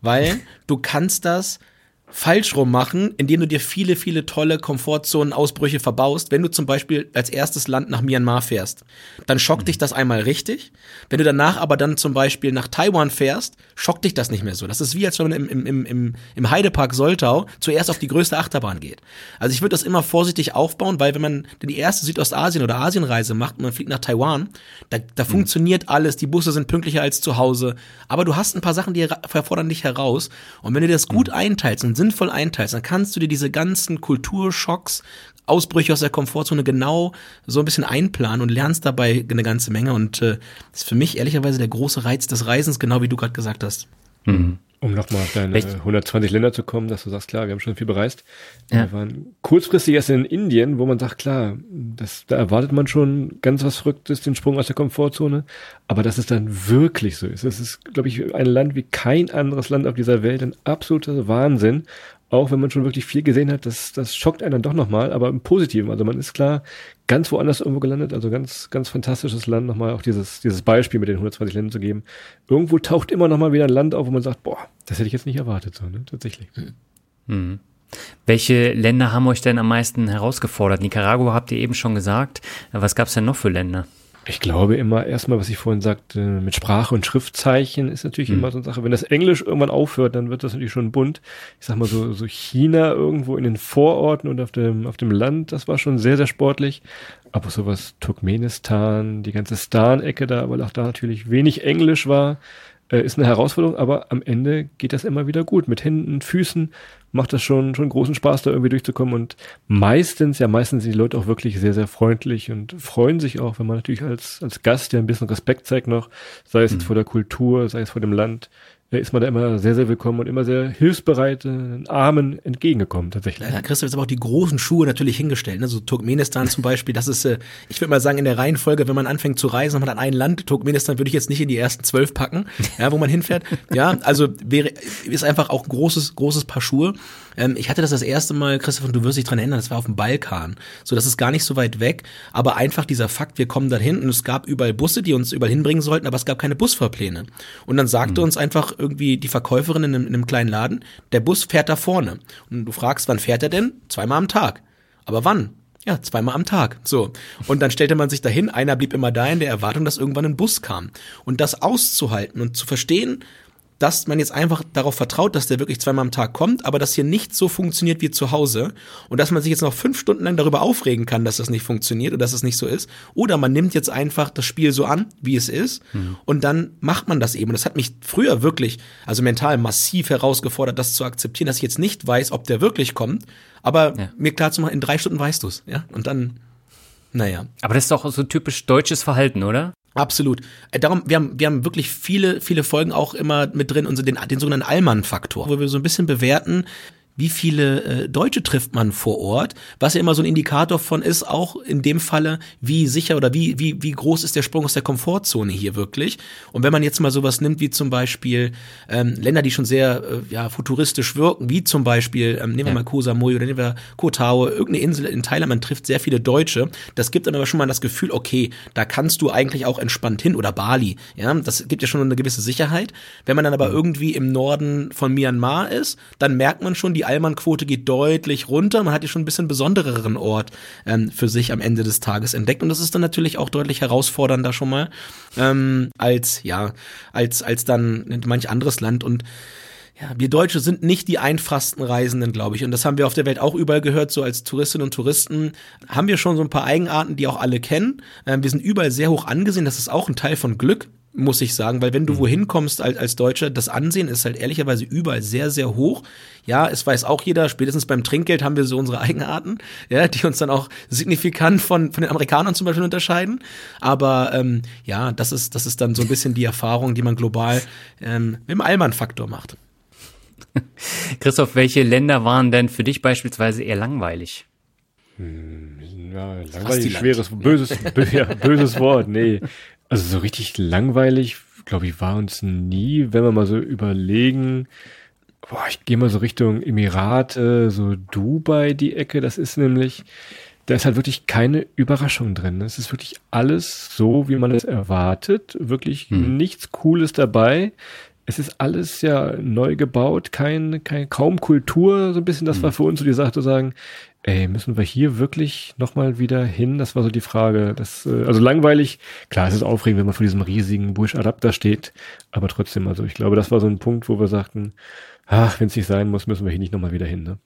Speaker 1: Weil du kannst das falsch rum machen, indem du dir viele, viele tolle Komfortzonen-Ausbrüche verbaust. Wenn du zum Beispiel als erstes Land nach Myanmar fährst, dann schockt mhm. dich das einmal richtig. Wenn du danach aber dann zum Beispiel nach Taiwan fährst, schockt dich das nicht mehr so. Das ist wie, als wenn man im, im, im, im Heidepark Soltau zuerst auf die größte Achterbahn geht. Also ich würde das immer vorsichtig aufbauen, weil wenn man die erste Südostasien- oder Asienreise macht und man fliegt nach Taiwan, da, da mhm. funktioniert alles, die Busse sind pünktlicher als zu Hause, aber du hast ein paar Sachen, die erfordern dich heraus. Und wenn du das gut mhm. einteilst und sinnvoll einteilst, dann kannst du dir diese ganzen Kulturschocks, Ausbrüche aus der Komfortzone genau so ein bisschen einplanen und lernst dabei eine ganze Menge. Und äh, das ist für mich ehrlicherweise der große Reiz des Reisens, genau wie du gerade gesagt hast.
Speaker 2: Mhm. Um nochmal auf deine Echt? 120 Länder zu kommen, dass du sagst, klar, wir haben schon viel bereist. Ja. Wir waren kurzfristig erst in Indien, wo man sagt, klar, das, da erwartet man schon ganz was Verrücktes, den Sprung aus der Komfortzone. Aber dass es dann wirklich so ist, das ist, glaube ich, ein Land wie kein anderes Land auf dieser Welt, ein absoluter Wahnsinn auch wenn man schon wirklich viel gesehen hat, das, das schockt einen dann doch nochmal, aber im Positiven. Also man ist klar ganz woanders irgendwo gelandet, also ganz, ganz fantastisches Land, nochmal auch dieses, dieses Beispiel mit den 120 Ländern zu geben. Irgendwo taucht immer nochmal wieder ein Land auf, wo man sagt, boah, das hätte ich jetzt nicht erwartet, so, ne, tatsächlich.
Speaker 3: Mhm. Welche Länder haben euch denn am meisten herausgefordert? Nicaragua habt ihr eben schon gesagt. Was gab's denn noch für Länder?
Speaker 2: Ich glaube immer erstmal, was ich vorhin sagte, mit Sprache und Schriftzeichen ist natürlich mhm. immer so eine Sache. Wenn das Englisch irgendwann aufhört, dann wird das natürlich schon bunt. Ich sag mal so, so China irgendwo in den Vororten und auf dem, auf dem Land, das war schon sehr, sehr sportlich. Aber sowas Turkmenistan, die ganze Stan-Ecke da, weil auch da natürlich wenig Englisch war, äh, ist eine Herausforderung, aber am Ende geht das immer wieder gut. Mit Händen, Füßen macht das schon, schon großen Spaß, da irgendwie durchzukommen. Und meistens, ja, meistens sind die Leute auch wirklich sehr, sehr freundlich und freuen sich auch, wenn man natürlich als, als Gast ja ein bisschen Respekt zeigt noch, sei es mhm. vor der Kultur, sei es vor dem Land, ist man da immer sehr, sehr willkommen und immer sehr hilfsbereit, den Armen entgegengekommen tatsächlich.
Speaker 1: Ja, Christoph ist aber auch die großen Schuhe natürlich hingestellt. Ne? So Turkmenistan zum Beispiel, das ist, äh, ich würde mal sagen, in der Reihenfolge, wenn man anfängt zu reisen, man hat ein Land, Turkmenistan würde ich jetzt nicht in die ersten zwölf packen, ja, wo man hinfährt. Ja, also wäre, ist einfach auch ein großes, großes Paar Schuhe. Ähm, ich hatte das das erste Mal, Christoph, und du wirst dich dran erinnern, das war auf dem Balkan. So, das ist gar nicht so weit weg, aber einfach dieser Fakt, wir kommen dahin und es gab überall Busse, die uns überall hinbringen sollten, aber es gab keine Busfahrpläne. Und dann sagte mhm. uns einfach irgendwie die Verkäuferin in einem, in einem kleinen Laden, der Bus fährt da vorne. Und du fragst, wann fährt er denn? Zweimal am Tag. Aber wann? Ja, zweimal am Tag. So. Und dann stellte man sich dahin, einer blieb immer da in der Erwartung, dass irgendwann ein Bus kam. Und das auszuhalten und zu verstehen, dass man jetzt einfach darauf vertraut, dass der wirklich zweimal am Tag kommt, aber dass hier nicht so funktioniert wie zu Hause und dass man sich jetzt noch fünf Stunden lang darüber aufregen kann, dass das nicht funktioniert oder dass es nicht so ist. Oder man nimmt jetzt einfach das Spiel so an, wie es ist mhm. und dann macht man das eben. Und das hat mich früher wirklich, also mental massiv herausgefordert, das zu akzeptieren, dass ich jetzt nicht weiß, ob der wirklich kommt, aber ja. mir klar zu machen, in drei Stunden weißt du es, ja, und dann naja.
Speaker 3: Aber das ist doch so typisch deutsches Verhalten, oder?
Speaker 1: Absolut. Äh, darum, wir haben, wir haben wirklich viele, viele Folgen auch immer mit drin, und den, den sogenannten Allmann-Faktor, wo wir so ein bisschen bewerten, wie viele äh, Deutsche trifft man vor Ort, was ja immer so ein Indikator von ist, auch in dem Falle, wie sicher oder wie, wie, wie groß ist der Sprung aus der Komfortzone hier wirklich. Und wenn man jetzt mal sowas nimmt, wie zum Beispiel ähm, Länder, die schon sehr äh, ja, futuristisch wirken, wie zum Beispiel, ähm, nehmen wir ja. mal Koh Samui oder nehmen wir Koh Tao, irgendeine Insel in Thailand, man trifft sehr viele Deutsche, das gibt dann aber schon mal das Gefühl, okay, da kannst du eigentlich auch entspannt hin oder Bali, ja, das gibt ja schon eine gewisse Sicherheit. Wenn man dann aber irgendwie im Norden von Myanmar ist, dann merkt man schon, die Allmann-Quote geht deutlich runter. Man hat hier schon ein bisschen besondereren Ort ähm, für sich am Ende des Tages entdeckt. Und das ist dann natürlich auch deutlich herausfordernder schon mal ähm, als, ja, als, als dann manch anderes Land. Und ja, wir Deutsche sind nicht die einfachsten Reisenden, glaube ich. Und das haben wir auf der Welt auch überall gehört, so als Touristinnen und Touristen haben wir schon so ein paar Eigenarten, die auch alle kennen. Ähm, wir sind überall sehr hoch angesehen. Das ist auch ein Teil von Glück muss ich sagen, weil wenn du mhm. wohin kommst als, als Deutscher, das Ansehen ist halt ehrlicherweise überall sehr, sehr hoch. Ja, es weiß auch jeder, spätestens beim Trinkgeld haben wir so unsere Eigenarten, ja, die uns dann auch signifikant von, von den Amerikanern zum Beispiel unterscheiden. Aber ähm, ja, das ist, das ist dann so ein bisschen die Erfahrung, die man global ähm, mit dem Allmann-Faktor macht.
Speaker 3: Christoph, welche Länder waren denn für dich beispielsweise eher langweilig?
Speaker 2: Hm, ja, langweilig, schweres, böses, böses Wort, nee. Also so richtig langweilig, glaube ich, war uns nie, wenn wir mal so überlegen, boah, ich gehe mal so Richtung Emirate, so Dubai die Ecke, das ist nämlich, da ist halt wirklich keine Überraschung drin. Es ist wirklich alles so, wie man es erwartet, wirklich hm. nichts Cooles dabei. es ist alles ja neu gebaut, kein, kein kaum Kultur, so ein bisschen. Das war für uns so die Sache zu sagen, ey, müssen wir hier wirklich nochmal wieder hin? Das war so die Frage. Das, äh, also langweilig, klar, es ist aufregend, wenn man vor diesem riesigen Bush-Adapter steht, aber trotzdem, also ich glaube, das war so ein Punkt, wo wir sagten, ach, wenn es nicht sein muss, müssen wir hier nicht nochmal wieder hin. Ne?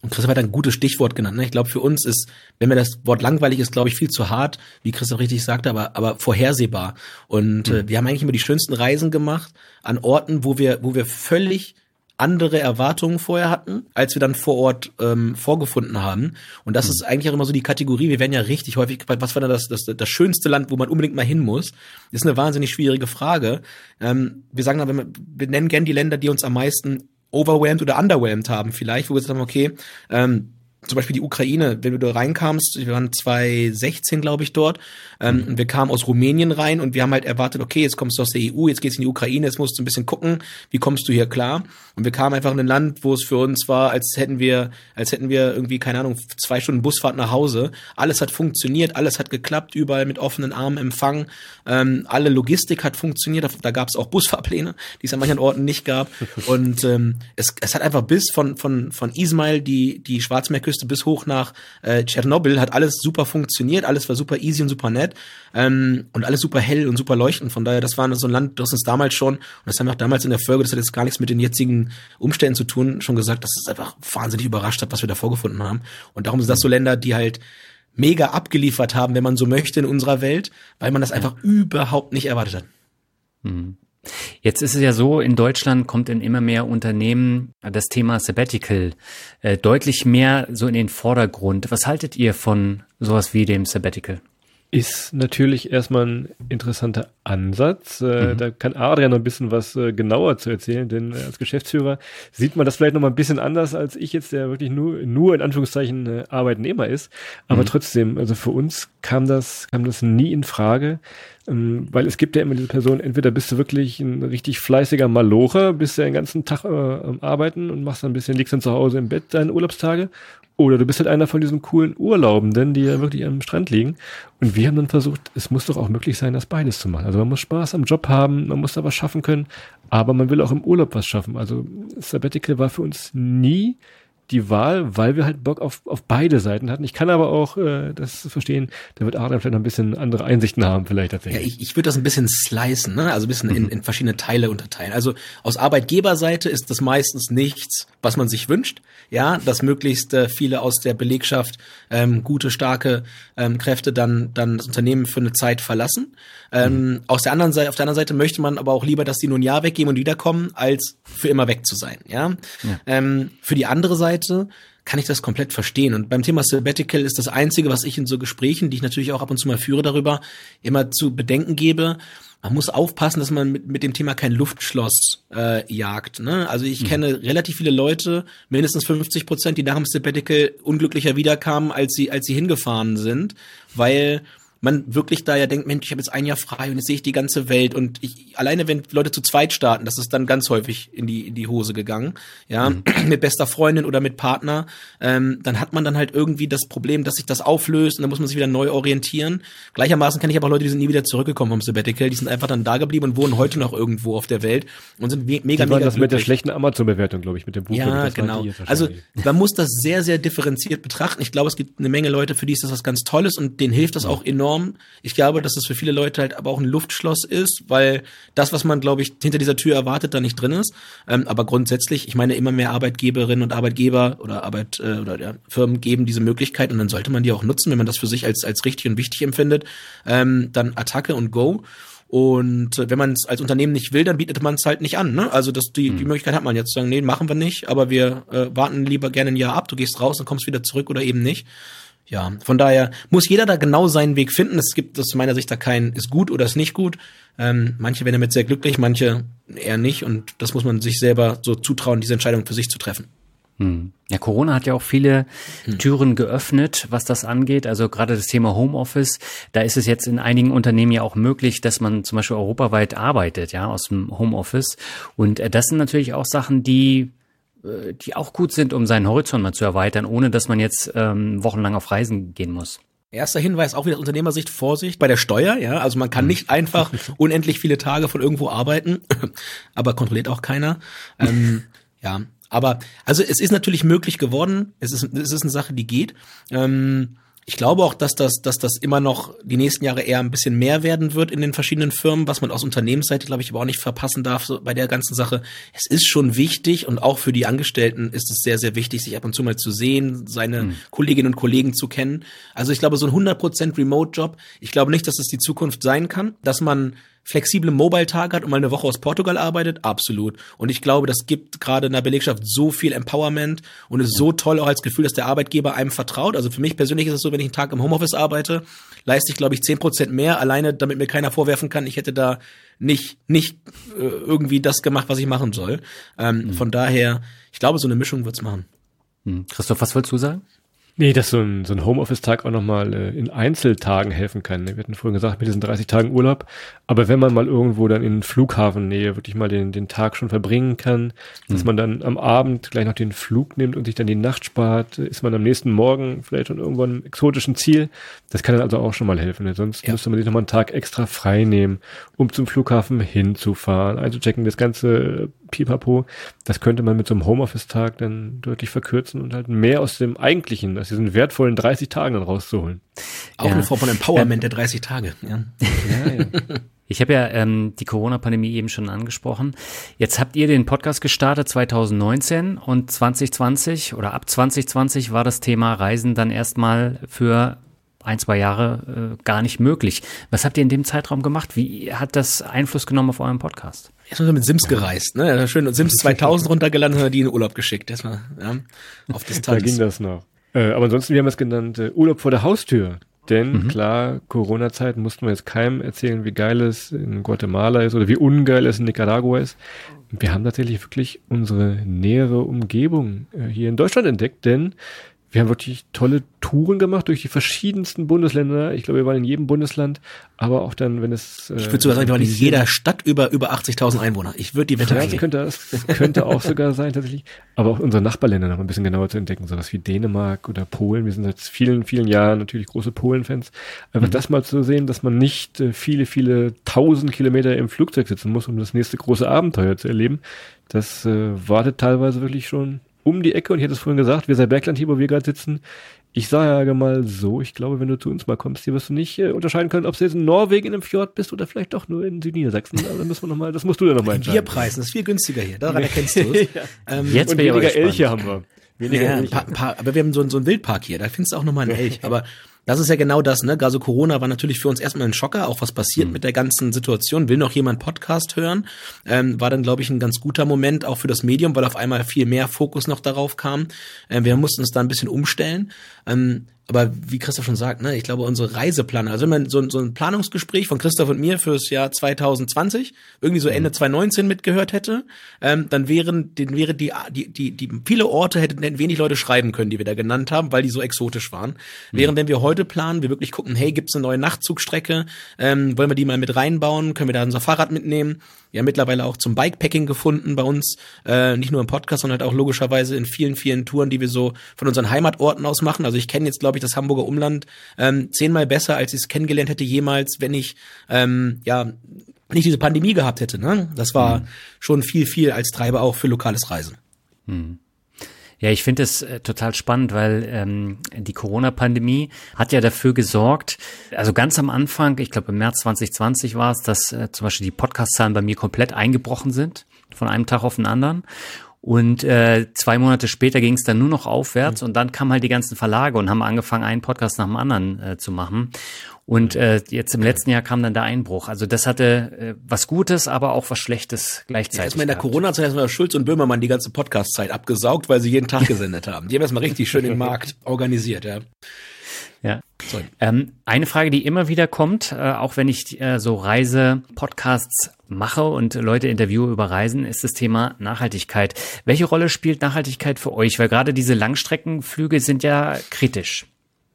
Speaker 1: Und Christoph hat ein gutes Stichwort genannt. Ne? Ich glaube, für uns ist, wenn mir das Wort langweilig ist, glaube ich, viel zu hart, wie Christoph richtig sagte, aber, aber vorhersehbar. Und mhm. äh, wir haben eigentlich immer die schönsten Reisen gemacht an Orten, wo wir, wo wir völlig andere Erwartungen vorher hatten, als wir dann vor Ort ähm, vorgefunden haben. Und das mhm. ist eigentlich auch immer so die Kategorie. Wir werden ja richtig häufig gefragt, was war denn das, das, das schönste Land, wo man unbedingt mal hin muss? Das ist eine wahnsinnig schwierige Frage. Ähm, wir sagen dann, wir, nennen gern die Länder, die uns am meisten overwhelmed oder underwhelmed haben vielleicht, wo wir gesagt haben, okay, ähm, zum Beispiel die Ukraine, wenn du da reinkamst, wir waren 2016, glaube ich, dort, ähm, und wir kamen aus Rumänien rein und wir haben halt erwartet, okay, jetzt kommst du aus der EU, jetzt geht's in die Ukraine, jetzt musst du ein bisschen gucken, wie kommst du hier klar? Und wir kamen einfach in ein Land, wo es für uns war, als hätten wir, als hätten wir irgendwie, keine Ahnung, zwei Stunden Busfahrt nach Hause. Alles hat funktioniert, alles hat geklappt, überall mit offenen Armen empfangen. Ähm, alle Logistik hat funktioniert, da, da gab es auch Busfahrpläne, die es an manchen Orten nicht gab. Und ähm, es, es hat einfach bis von, von, von Ismail, die, die Schwarzmeerküste, bis hoch nach äh, Tschernobyl, hat alles super funktioniert, alles war super easy und super nett ähm, und alles super hell und super leuchtend. Von daher, das war so ein Land, das uns damals schon, und das haben wir auch damals in der Folge, das hat jetzt gar nichts mit den jetzigen Umständen zu tun, schon gesagt, dass es einfach wahnsinnig überrascht hat, was wir da vorgefunden haben. Und darum sind das so Länder, die halt mega abgeliefert haben, wenn man so möchte, in unserer Welt, weil man das einfach überhaupt nicht erwartet hat.
Speaker 3: Mhm. Jetzt ist es ja so, in Deutschland kommt in immer mehr Unternehmen das Thema Sabbatical äh, deutlich mehr so in den Vordergrund. Was haltet ihr von sowas wie dem Sabbatical?
Speaker 2: Ist natürlich erstmal ein interessanter Ansatz. Äh, mhm. Da kann Adrian noch ein bisschen was äh, genauer zu erzählen, denn äh, als Geschäftsführer sieht man das vielleicht noch mal ein bisschen anders als ich jetzt, der wirklich nur, nur in Anführungszeichen Arbeitnehmer ist. Aber mhm. trotzdem, also für uns kam das, kam das nie in Frage, weil es gibt ja immer diese Person, entweder bist du wirklich ein richtig fleißiger Malocher, bist ja den ganzen Tag äh, Arbeiten und machst dann ein bisschen, liegst dann zu Hause im Bett deine Urlaubstage oder du bist halt einer von diesen coolen Urlaubenden, die ja wirklich am Strand liegen. Und wir haben dann versucht, es muss doch auch möglich sein, das beides zu machen. Also man muss Spaß am Job haben, man muss da was schaffen können, aber man will auch im Urlaub was schaffen. Also Sabbatical war für uns nie die Wahl, weil wir halt Bock auf, auf beide Seiten hatten. Ich kann aber auch äh, das verstehen, da wird Adam vielleicht noch ein bisschen andere Einsichten haben, vielleicht tatsächlich.
Speaker 1: Ja, ich, ich würde das ein bisschen slicen, ne? also ein bisschen in, mhm. in verschiedene Teile unterteilen. Also aus Arbeitgeberseite ist das meistens nichts, was man sich wünscht. Ja, dass möglichst äh, viele aus der Belegschaft ähm, gute, starke ähm, Kräfte dann, dann das Unternehmen für eine Zeit verlassen. Ähm, mhm. aus der anderen Seite, auf der anderen Seite möchte man aber auch lieber, dass die nur ein Jahr weggehen und wiederkommen, als für immer weg zu sein. Ja. ja. Ähm, für die andere Seite kann ich das komplett verstehen. Und beim Thema Sabbatical ist das Einzige, was ich in so Gesprächen, die ich natürlich auch ab und zu mal führe darüber, immer zu bedenken gebe. Man muss aufpassen, dass man mit, mit dem Thema kein Luftschloss äh, jagt. Ne? Also ich mhm. kenne relativ viele Leute, mindestens 50 Prozent, die nach dem Sabbatical unglücklicher wiederkamen, als sie, als sie hingefahren sind, weil man wirklich da ja denkt, Mensch, ich habe jetzt ein Jahr frei und jetzt sehe ich die ganze Welt und ich alleine wenn Leute zu zweit starten, das ist dann ganz häufig in die in die Hose gegangen, ja, mhm. mit bester Freundin oder mit Partner, ähm, dann hat man dann halt irgendwie das Problem, dass sich das auflöst und dann muss man sich wieder neu orientieren. Gleichermaßen kenne ich aber auch Leute, die sind nie wieder zurückgekommen vom Sabbatical, die sind einfach dann da geblieben und wohnen heute noch irgendwo auf der Welt und sind mega
Speaker 2: mega das glücklich. mit der schlechten Amazon-Bewertung, glaube ich, mit dem Buch.
Speaker 1: Ja, genau. Also man muss das sehr sehr differenziert betrachten. Ich glaube, es gibt eine Menge Leute, für die ist das was ganz Tolles und denen hilft das auch enorm enorm. Ich glaube, dass das für viele Leute halt aber auch ein Luftschloss ist, weil das, was man, glaube ich, hinter dieser Tür erwartet, da nicht drin ist. Ähm, aber grundsätzlich, ich meine, immer mehr Arbeitgeberinnen und Arbeitgeber oder Arbeit äh, oder ja, Firmen geben diese Möglichkeit und dann sollte man die auch nutzen, wenn man das für sich als als richtig und wichtig empfindet. Ähm, dann Attacke und Go. Und äh, wenn man es als Unternehmen nicht will, dann bietet man es halt nicht an. Ne? Also das, die, die hm. Möglichkeit hat man jetzt zu sagen, nee, machen wir nicht, aber wir äh, warten lieber gerne ein Jahr ab, du gehst raus und kommst wieder zurück oder eben nicht ja, von daher muss jeder da genau seinen Weg finden. Es gibt aus meiner Sicht da kein ist gut oder ist nicht gut. Ähm, manche werden damit sehr glücklich, manche eher nicht. Und das muss man sich selber so zutrauen, diese Entscheidung für sich zu treffen.
Speaker 3: Hm. Ja, Corona hat ja auch viele hm. Türen geöffnet, was das angeht. Also gerade das Thema Homeoffice, da ist es jetzt in einigen Unternehmen ja auch möglich, dass man zum Beispiel europaweit arbeitet, ja, aus dem Homeoffice. Und äh, das sind natürlich auch Sachen, die die auch gut sind, um seinen Horizont mal zu erweitern, ohne dass man jetzt ähm, wochenlang auf Reisen gehen muss.
Speaker 1: Erster Hinweis auch wieder aus Unternehmersicht, Vorsicht bei der Steuer, ja. Also man kann nicht einfach unendlich viele Tage von irgendwo arbeiten, aber kontrolliert auch keiner. Ähm, ja, aber also es ist natürlich möglich geworden. Es ist, es ist eine Sache, die geht. Ähm, ich glaube auch, dass das, dass das immer noch die nächsten Jahre eher ein bisschen mehr werden wird in den verschiedenen Firmen, was man aus Unternehmensseite, glaube ich, aber auch nicht verpassen darf so bei der ganzen Sache. Es ist schon wichtig und auch für die Angestellten ist es sehr, sehr wichtig, sich ab und zu mal zu sehen, seine mhm. Kolleginnen und Kollegen zu kennen. Also ich glaube, so ein 100% Remote-Job, ich glaube nicht, dass es das die Zukunft sein kann, dass man flexible Mobile-Tage hat und mal eine Woche aus Portugal arbeitet? Absolut. Und ich glaube, das gibt gerade in der Belegschaft so viel Empowerment und ist so toll auch als Gefühl, dass der Arbeitgeber einem vertraut. Also für mich persönlich ist es so, wenn ich einen Tag im Homeoffice arbeite, leiste ich, glaube ich, zehn Prozent mehr, alleine damit mir keiner vorwerfen kann, ich hätte da nicht, nicht äh, irgendwie das gemacht, was ich machen soll. Ähm, mhm. Von daher, ich glaube, so eine Mischung wird's machen.
Speaker 3: Mhm. Christoph, was wolltest du sagen?
Speaker 2: Nee, dass so ein, so ein Homeoffice-Tag auch nochmal äh, in Einzeltagen helfen kann. Wir hatten vorhin gesagt, mit diesen 30 Tagen Urlaub. Aber wenn man mal irgendwo dann in Flughafennähe wirklich mal den, den Tag schon verbringen kann, dass mhm. man dann am Abend gleich noch den Flug nimmt und sich dann die Nacht spart, ist man am nächsten Morgen vielleicht schon irgendwo einem exotischen Ziel. Das kann dann also auch schon mal helfen. Sonst ja. müsste man sich nochmal einen Tag extra frei nehmen, um zum Flughafen hinzufahren, einzuchecken, das ganze Pipapo. Das könnte man mit so einem Homeoffice-Tag dann deutlich verkürzen und halt mehr aus dem eigentlichen, aus diesen wertvollen 30 Tagen dann rauszuholen.
Speaker 1: Auch ja. eine Form von Empowerment ähm, der 30 Tage. Ja. ja,
Speaker 3: ja. Ich habe ja ähm, die Corona-Pandemie eben schon angesprochen. Jetzt habt ihr den Podcast gestartet 2019 und 2020 oder ab 2020 war das Thema Reisen dann erstmal für ein, zwei Jahre äh, gar nicht möglich. Was habt ihr in dem Zeitraum gemacht? Wie hat das Einfluss genommen auf euren Podcast?
Speaker 1: Erstmal mit Sims gereist, ne? Schön Sims 2000 runtergeladen und die in den Urlaub geschickt. Erstmal, ja,
Speaker 2: auf Distanz. Da ging das noch. Äh, aber ansonsten, wir haben es genannt, äh, Urlaub vor der Haustür. Denn mhm. klar, Corona-Zeit mussten wir jetzt keinem erzählen, wie geil es in Guatemala ist oder wie ungeil es in Nicaragua ist. Wir haben tatsächlich wirklich unsere nähere Umgebung äh, hier in Deutschland entdeckt, denn wir haben wirklich tolle Touren gemacht durch die verschiedensten Bundesländer. Ich glaube, wir waren in jedem Bundesland, aber auch dann, wenn es.
Speaker 1: Äh, ich würde sogar sagen, wir waren in jeder Stadt über, über 80.000 Einwohner. Ich würde die Wette
Speaker 2: ja, das könnte, das könnte auch sogar sein, tatsächlich. Aber auch unsere Nachbarländer noch ein bisschen genauer zu entdecken. Sowas wie Dänemark oder Polen. Wir sind seit vielen, vielen Jahren natürlich große Polen-Fans. Einfach mhm. das mal zu sehen, dass man nicht äh, viele, viele tausend Kilometer im Flugzeug sitzen muss, um das nächste große Abenteuer zu erleben. Das äh, wartet teilweise wirklich schon um die Ecke und ich hatte es vorhin gesagt, wir sind Bergland hier, wo wir gerade sitzen. Ich sage mal so, ich glaube, wenn du zu uns mal kommst, hier wirst du nicht äh, unterscheiden können, ob du jetzt in Norwegen in einem Fjord bist oder vielleicht doch nur in Südniedersachsen. Aber dann müssen wir noch mal, das musst du dann nochmal entscheiden.
Speaker 1: Bierpreisen, das ist viel günstiger hier, daran erkennst du es. ja.
Speaker 2: ähm, jetzt und weniger Elche haben wir. Weniger
Speaker 1: ja, Elche. Paar, paar, aber wir haben so, so einen Wildpark hier, da findest du auch nochmal einen Elch. Aber das ist ja genau das, ne? Gerade so Corona war natürlich für uns erstmal ein Schocker, auch was passiert mhm. mit der ganzen Situation. Will noch jemand Podcast hören? Ähm, war dann, glaube ich, ein ganz guter Moment auch für das Medium, weil auf einmal viel mehr Fokus noch darauf kam. Ähm, wir mussten uns da ein bisschen umstellen. Ähm, aber wie Christoph schon sagt, ne, ich glaube, unsere Reiseplaner, also wenn man so, so ein Planungsgespräch von Christoph und mir fürs Jahr 2020 irgendwie so Ende 2019 mhm. mitgehört hätte, ähm, dann wären, den wäre die, die, die, die, viele Orte hätten wenig Leute schreiben können, die wir da genannt haben, weil die so exotisch waren. Mhm. Während wenn wir heute planen, wir wirklich gucken, hey, gibt's eine neue Nachtzugstrecke, ähm, wollen wir die mal mit reinbauen, können wir da unser Fahrrad mitnehmen? Haben mittlerweile auch zum Bikepacking gefunden bei uns, äh, nicht nur im Podcast, sondern halt auch logischerweise in vielen, vielen Touren, die wir so von unseren Heimatorten aus machen. Also ich kenne jetzt, glaube ich, das Hamburger Umland ähm, zehnmal besser, als ich es kennengelernt hätte jemals, wenn ich ähm, ja nicht diese Pandemie gehabt hätte. Ne? Das war mhm. schon viel, viel als Treiber auch für lokales Reisen. Mhm.
Speaker 3: Ja, ich finde es äh, total spannend, weil ähm, die Corona-Pandemie hat ja dafür gesorgt, also ganz am Anfang, ich glaube im März 2020 war es, dass äh, zum Beispiel die Podcast-Zahlen bei mir komplett eingebrochen sind, von einem Tag auf den anderen. Und äh, zwei Monate später ging es dann nur noch aufwärts mhm. und dann kamen halt die ganzen Verlage und haben angefangen, einen Podcast nach dem anderen äh, zu machen. Und äh, jetzt im letzten Jahr kam dann der Einbruch. Also das hatte äh, was Gutes, aber auch was Schlechtes gleichzeitig.
Speaker 1: Erstmal in der Corona-Zeit haben wir Schulz und Böhmermann die ganze Podcast-Zeit abgesaugt, weil sie jeden Tag gesendet haben. Die haben erstmal richtig schön den Markt organisiert, ja.
Speaker 3: Ja. Ähm, eine Frage, die immer wieder kommt, äh, auch wenn ich äh, so Reise-Podcasts mache und Leute interviewe über Reisen, ist das Thema Nachhaltigkeit. Welche Rolle spielt Nachhaltigkeit für euch? Weil gerade diese Langstreckenflüge sind ja kritisch.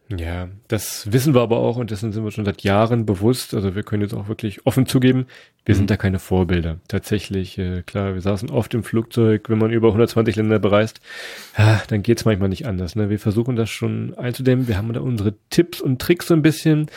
Speaker 2: Ja, das wissen wir aber auch und dessen sind wir schon seit Jahren bewusst. Also wir können jetzt auch wirklich offen zugeben, wir mhm. sind da keine Vorbilder. Tatsächlich, äh, klar, wir saßen oft im Flugzeug, wenn man über 120 Länder bereist, ja, dann geht's manchmal nicht anders. Ne? Wir versuchen das schon einzudämmen. Wir haben da unsere Tipps und Tricks so ein bisschen.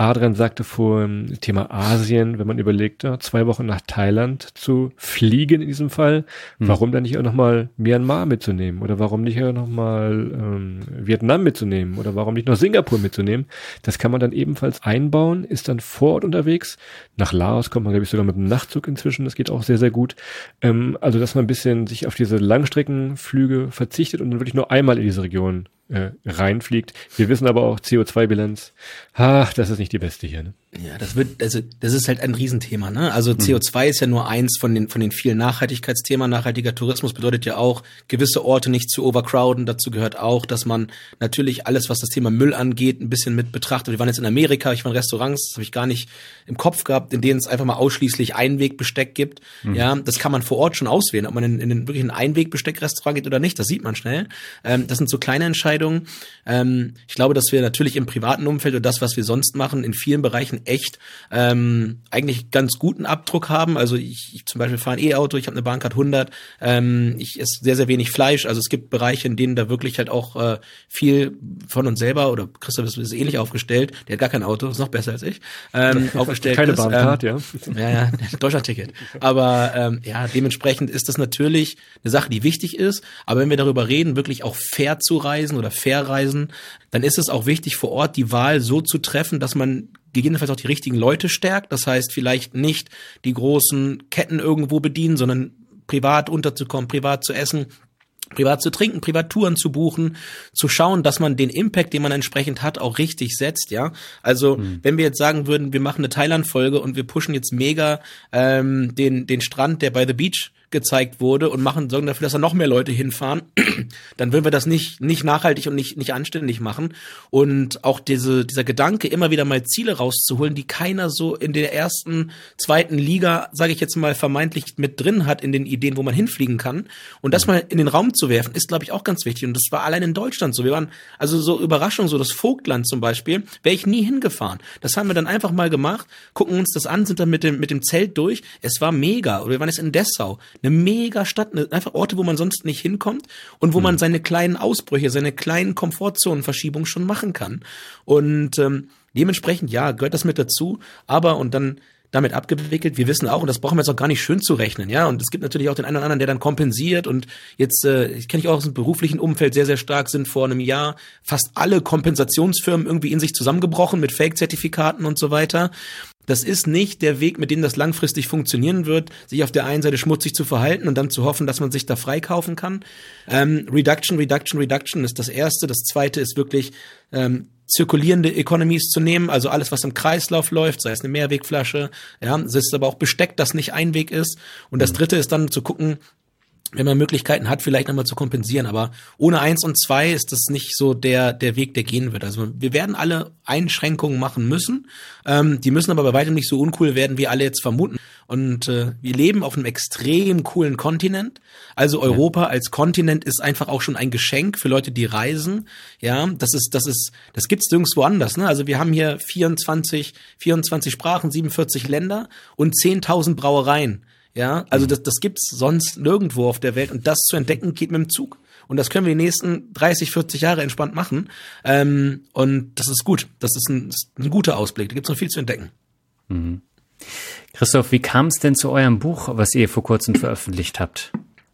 Speaker 2: Adrian sagte vor dem Thema Asien, wenn man überlegt, zwei Wochen nach Thailand zu fliegen in diesem Fall, mhm. warum dann nicht auch nochmal Myanmar mitzunehmen? Oder warum nicht auch nochmal ähm, Vietnam mitzunehmen? Oder warum nicht noch Singapur mitzunehmen? Das kann man dann ebenfalls einbauen, ist dann vor Ort unterwegs. Nach Laos kommt man, glaube ich, sogar mit dem Nachtzug inzwischen. Das geht auch sehr, sehr gut. Ähm, also, dass man ein bisschen sich auf diese Langstreckenflüge verzichtet und dann wirklich nur einmal in diese Region äh, reinfliegt. Wir wissen aber auch CO2-Bilanz. Ach, das ist nicht die beste hier. Ne?
Speaker 1: Ja, das wird, also das ist halt ein Riesenthema. Ne? Also CO2 ist ja nur eins von den von den vielen Nachhaltigkeitsthemen. Nachhaltiger Tourismus bedeutet ja auch gewisse Orte nicht zu overcrowden. Dazu gehört auch, dass man natürlich alles, was das Thema Müll angeht, ein bisschen mit betrachtet. Wir waren jetzt in Amerika, ich war in Restaurants, das habe ich gar nicht im Kopf gehabt, in denen es einfach mal ausschließlich Einwegbesteck gibt. Mhm. Ja, das kann man vor Ort schon auswählen, ob man in, in wirklich ein Einwegbesteckrestaurant geht oder nicht. Das sieht man schnell. Ähm, das sind so kleine Entscheidungen. Ähm, ich glaube, dass wir natürlich im privaten Umfeld und das, was wir sonst machen, in vielen Bereichen echt ähm, eigentlich ganz guten Abdruck haben. Also ich, ich zum Beispiel fahre ein E-Auto, ich habe eine Bahncard 100, ähm, ich esse sehr, sehr wenig Fleisch. Also es gibt Bereiche, in denen da wirklich halt auch äh, viel von uns selber, oder Christoph ist, ist ähnlich aufgestellt, der hat gar kein Auto, ist noch besser als ich, ähm, aufgestellt
Speaker 2: Keine Bahncard,
Speaker 1: ähm, ja. Ja, ja, Deutschlandticket. Aber ähm, ja, dementsprechend ist das natürlich eine Sache, die wichtig ist. Aber wenn wir darüber reden, wirklich auch fair zu reisen oder fair reisen, dann ist es auch wichtig, vor Ort die Wahl so zu treffen, dass man gegebenenfalls auch die richtigen Leute stärkt. Das heißt, vielleicht nicht die großen Ketten irgendwo bedienen, sondern privat unterzukommen, privat zu essen, privat zu trinken, Privaturen zu buchen, zu schauen, dass man den Impact, den man entsprechend hat, auch richtig setzt, ja. Also mhm. wenn wir jetzt sagen würden, wir machen eine Thailand-Folge und wir pushen jetzt mega ähm, den den Strand, der bei The Beach gezeigt wurde und machen, sorgen dafür, dass da noch mehr Leute hinfahren, dann würden wir das nicht, nicht nachhaltig und nicht, nicht anständig machen. Und auch diese, dieser Gedanke, immer wieder mal Ziele rauszuholen, die keiner so in der ersten, zweiten Liga, sage ich jetzt mal, vermeintlich mit drin hat in den Ideen, wo man hinfliegen kann. Und das mal in den Raum zu werfen, ist, glaube ich, auch ganz wichtig. Und das war allein in Deutschland so. Wir waren, also so Überraschung, so das Vogtland zum Beispiel, wäre ich nie hingefahren. Das haben wir dann einfach mal gemacht, gucken uns das an, sind dann mit dem, mit dem Zelt durch. Es war mega. Oder wir waren jetzt in Dessau eine mega Stadt, eine, einfach Orte, wo man sonst nicht hinkommt und wo hm. man seine kleinen Ausbrüche, seine kleinen Komfortzonenverschiebungen schon machen kann. Und ähm, dementsprechend, ja, gehört das mit dazu. Aber, und dann damit abgewickelt. Wir wissen auch, und das brauchen wir jetzt auch gar nicht schön zu rechnen, ja. Und es gibt natürlich auch den einen oder anderen, der dann kompensiert. Und jetzt, äh, ich kenne ich auch aus dem beruflichen Umfeld sehr, sehr stark, sind vor einem Jahr fast alle Kompensationsfirmen irgendwie in sich zusammengebrochen mit Fake-Zertifikaten und so weiter. Das ist nicht der Weg, mit dem das langfristig funktionieren wird, sich auf der einen Seite schmutzig zu verhalten und dann zu hoffen, dass man sich da freikaufen kann. Ähm, Reduction, Reduction, Reduction ist das Erste. Das Zweite ist wirklich ähm, zirkulierende Economies zu nehmen, also alles, was im Kreislauf läuft, sei es eine Mehrwegflasche, ja, es ist aber auch Besteck, das nicht Einweg ist. Und das Dritte ist dann zu gucken, wenn man Möglichkeiten hat, vielleicht nochmal zu kompensieren. Aber ohne eins und zwei ist das nicht so der, der Weg, der gehen wird. Also wir werden alle Einschränkungen machen müssen. Ähm, die müssen aber bei weitem nicht so uncool werden, wie alle jetzt vermuten. Und äh, wir leben auf einem extrem coolen Kontinent. Also Europa ja. als Kontinent ist einfach auch schon ein Geschenk für Leute, die reisen. Ja, das ist, das ist, das gibt's nirgendwo anders. Ne? Also wir haben hier 24, 24 Sprachen, 47 Länder und 10.000 Brauereien. Ja, also das, das gibt's sonst nirgendwo auf der Welt und das zu entdecken geht mit dem Zug. Und das können wir die nächsten 30, 40 Jahre entspannt machen. Ähm, und das ist gut. Das ist ein, ist ein guter Ausblick. Da gibt's noch viel zu entdecken.
Speaker 3: Mhm. Christoph, wie kam es denn zu eurem Buch, was ihr vor kurzem veröffentlicht habt?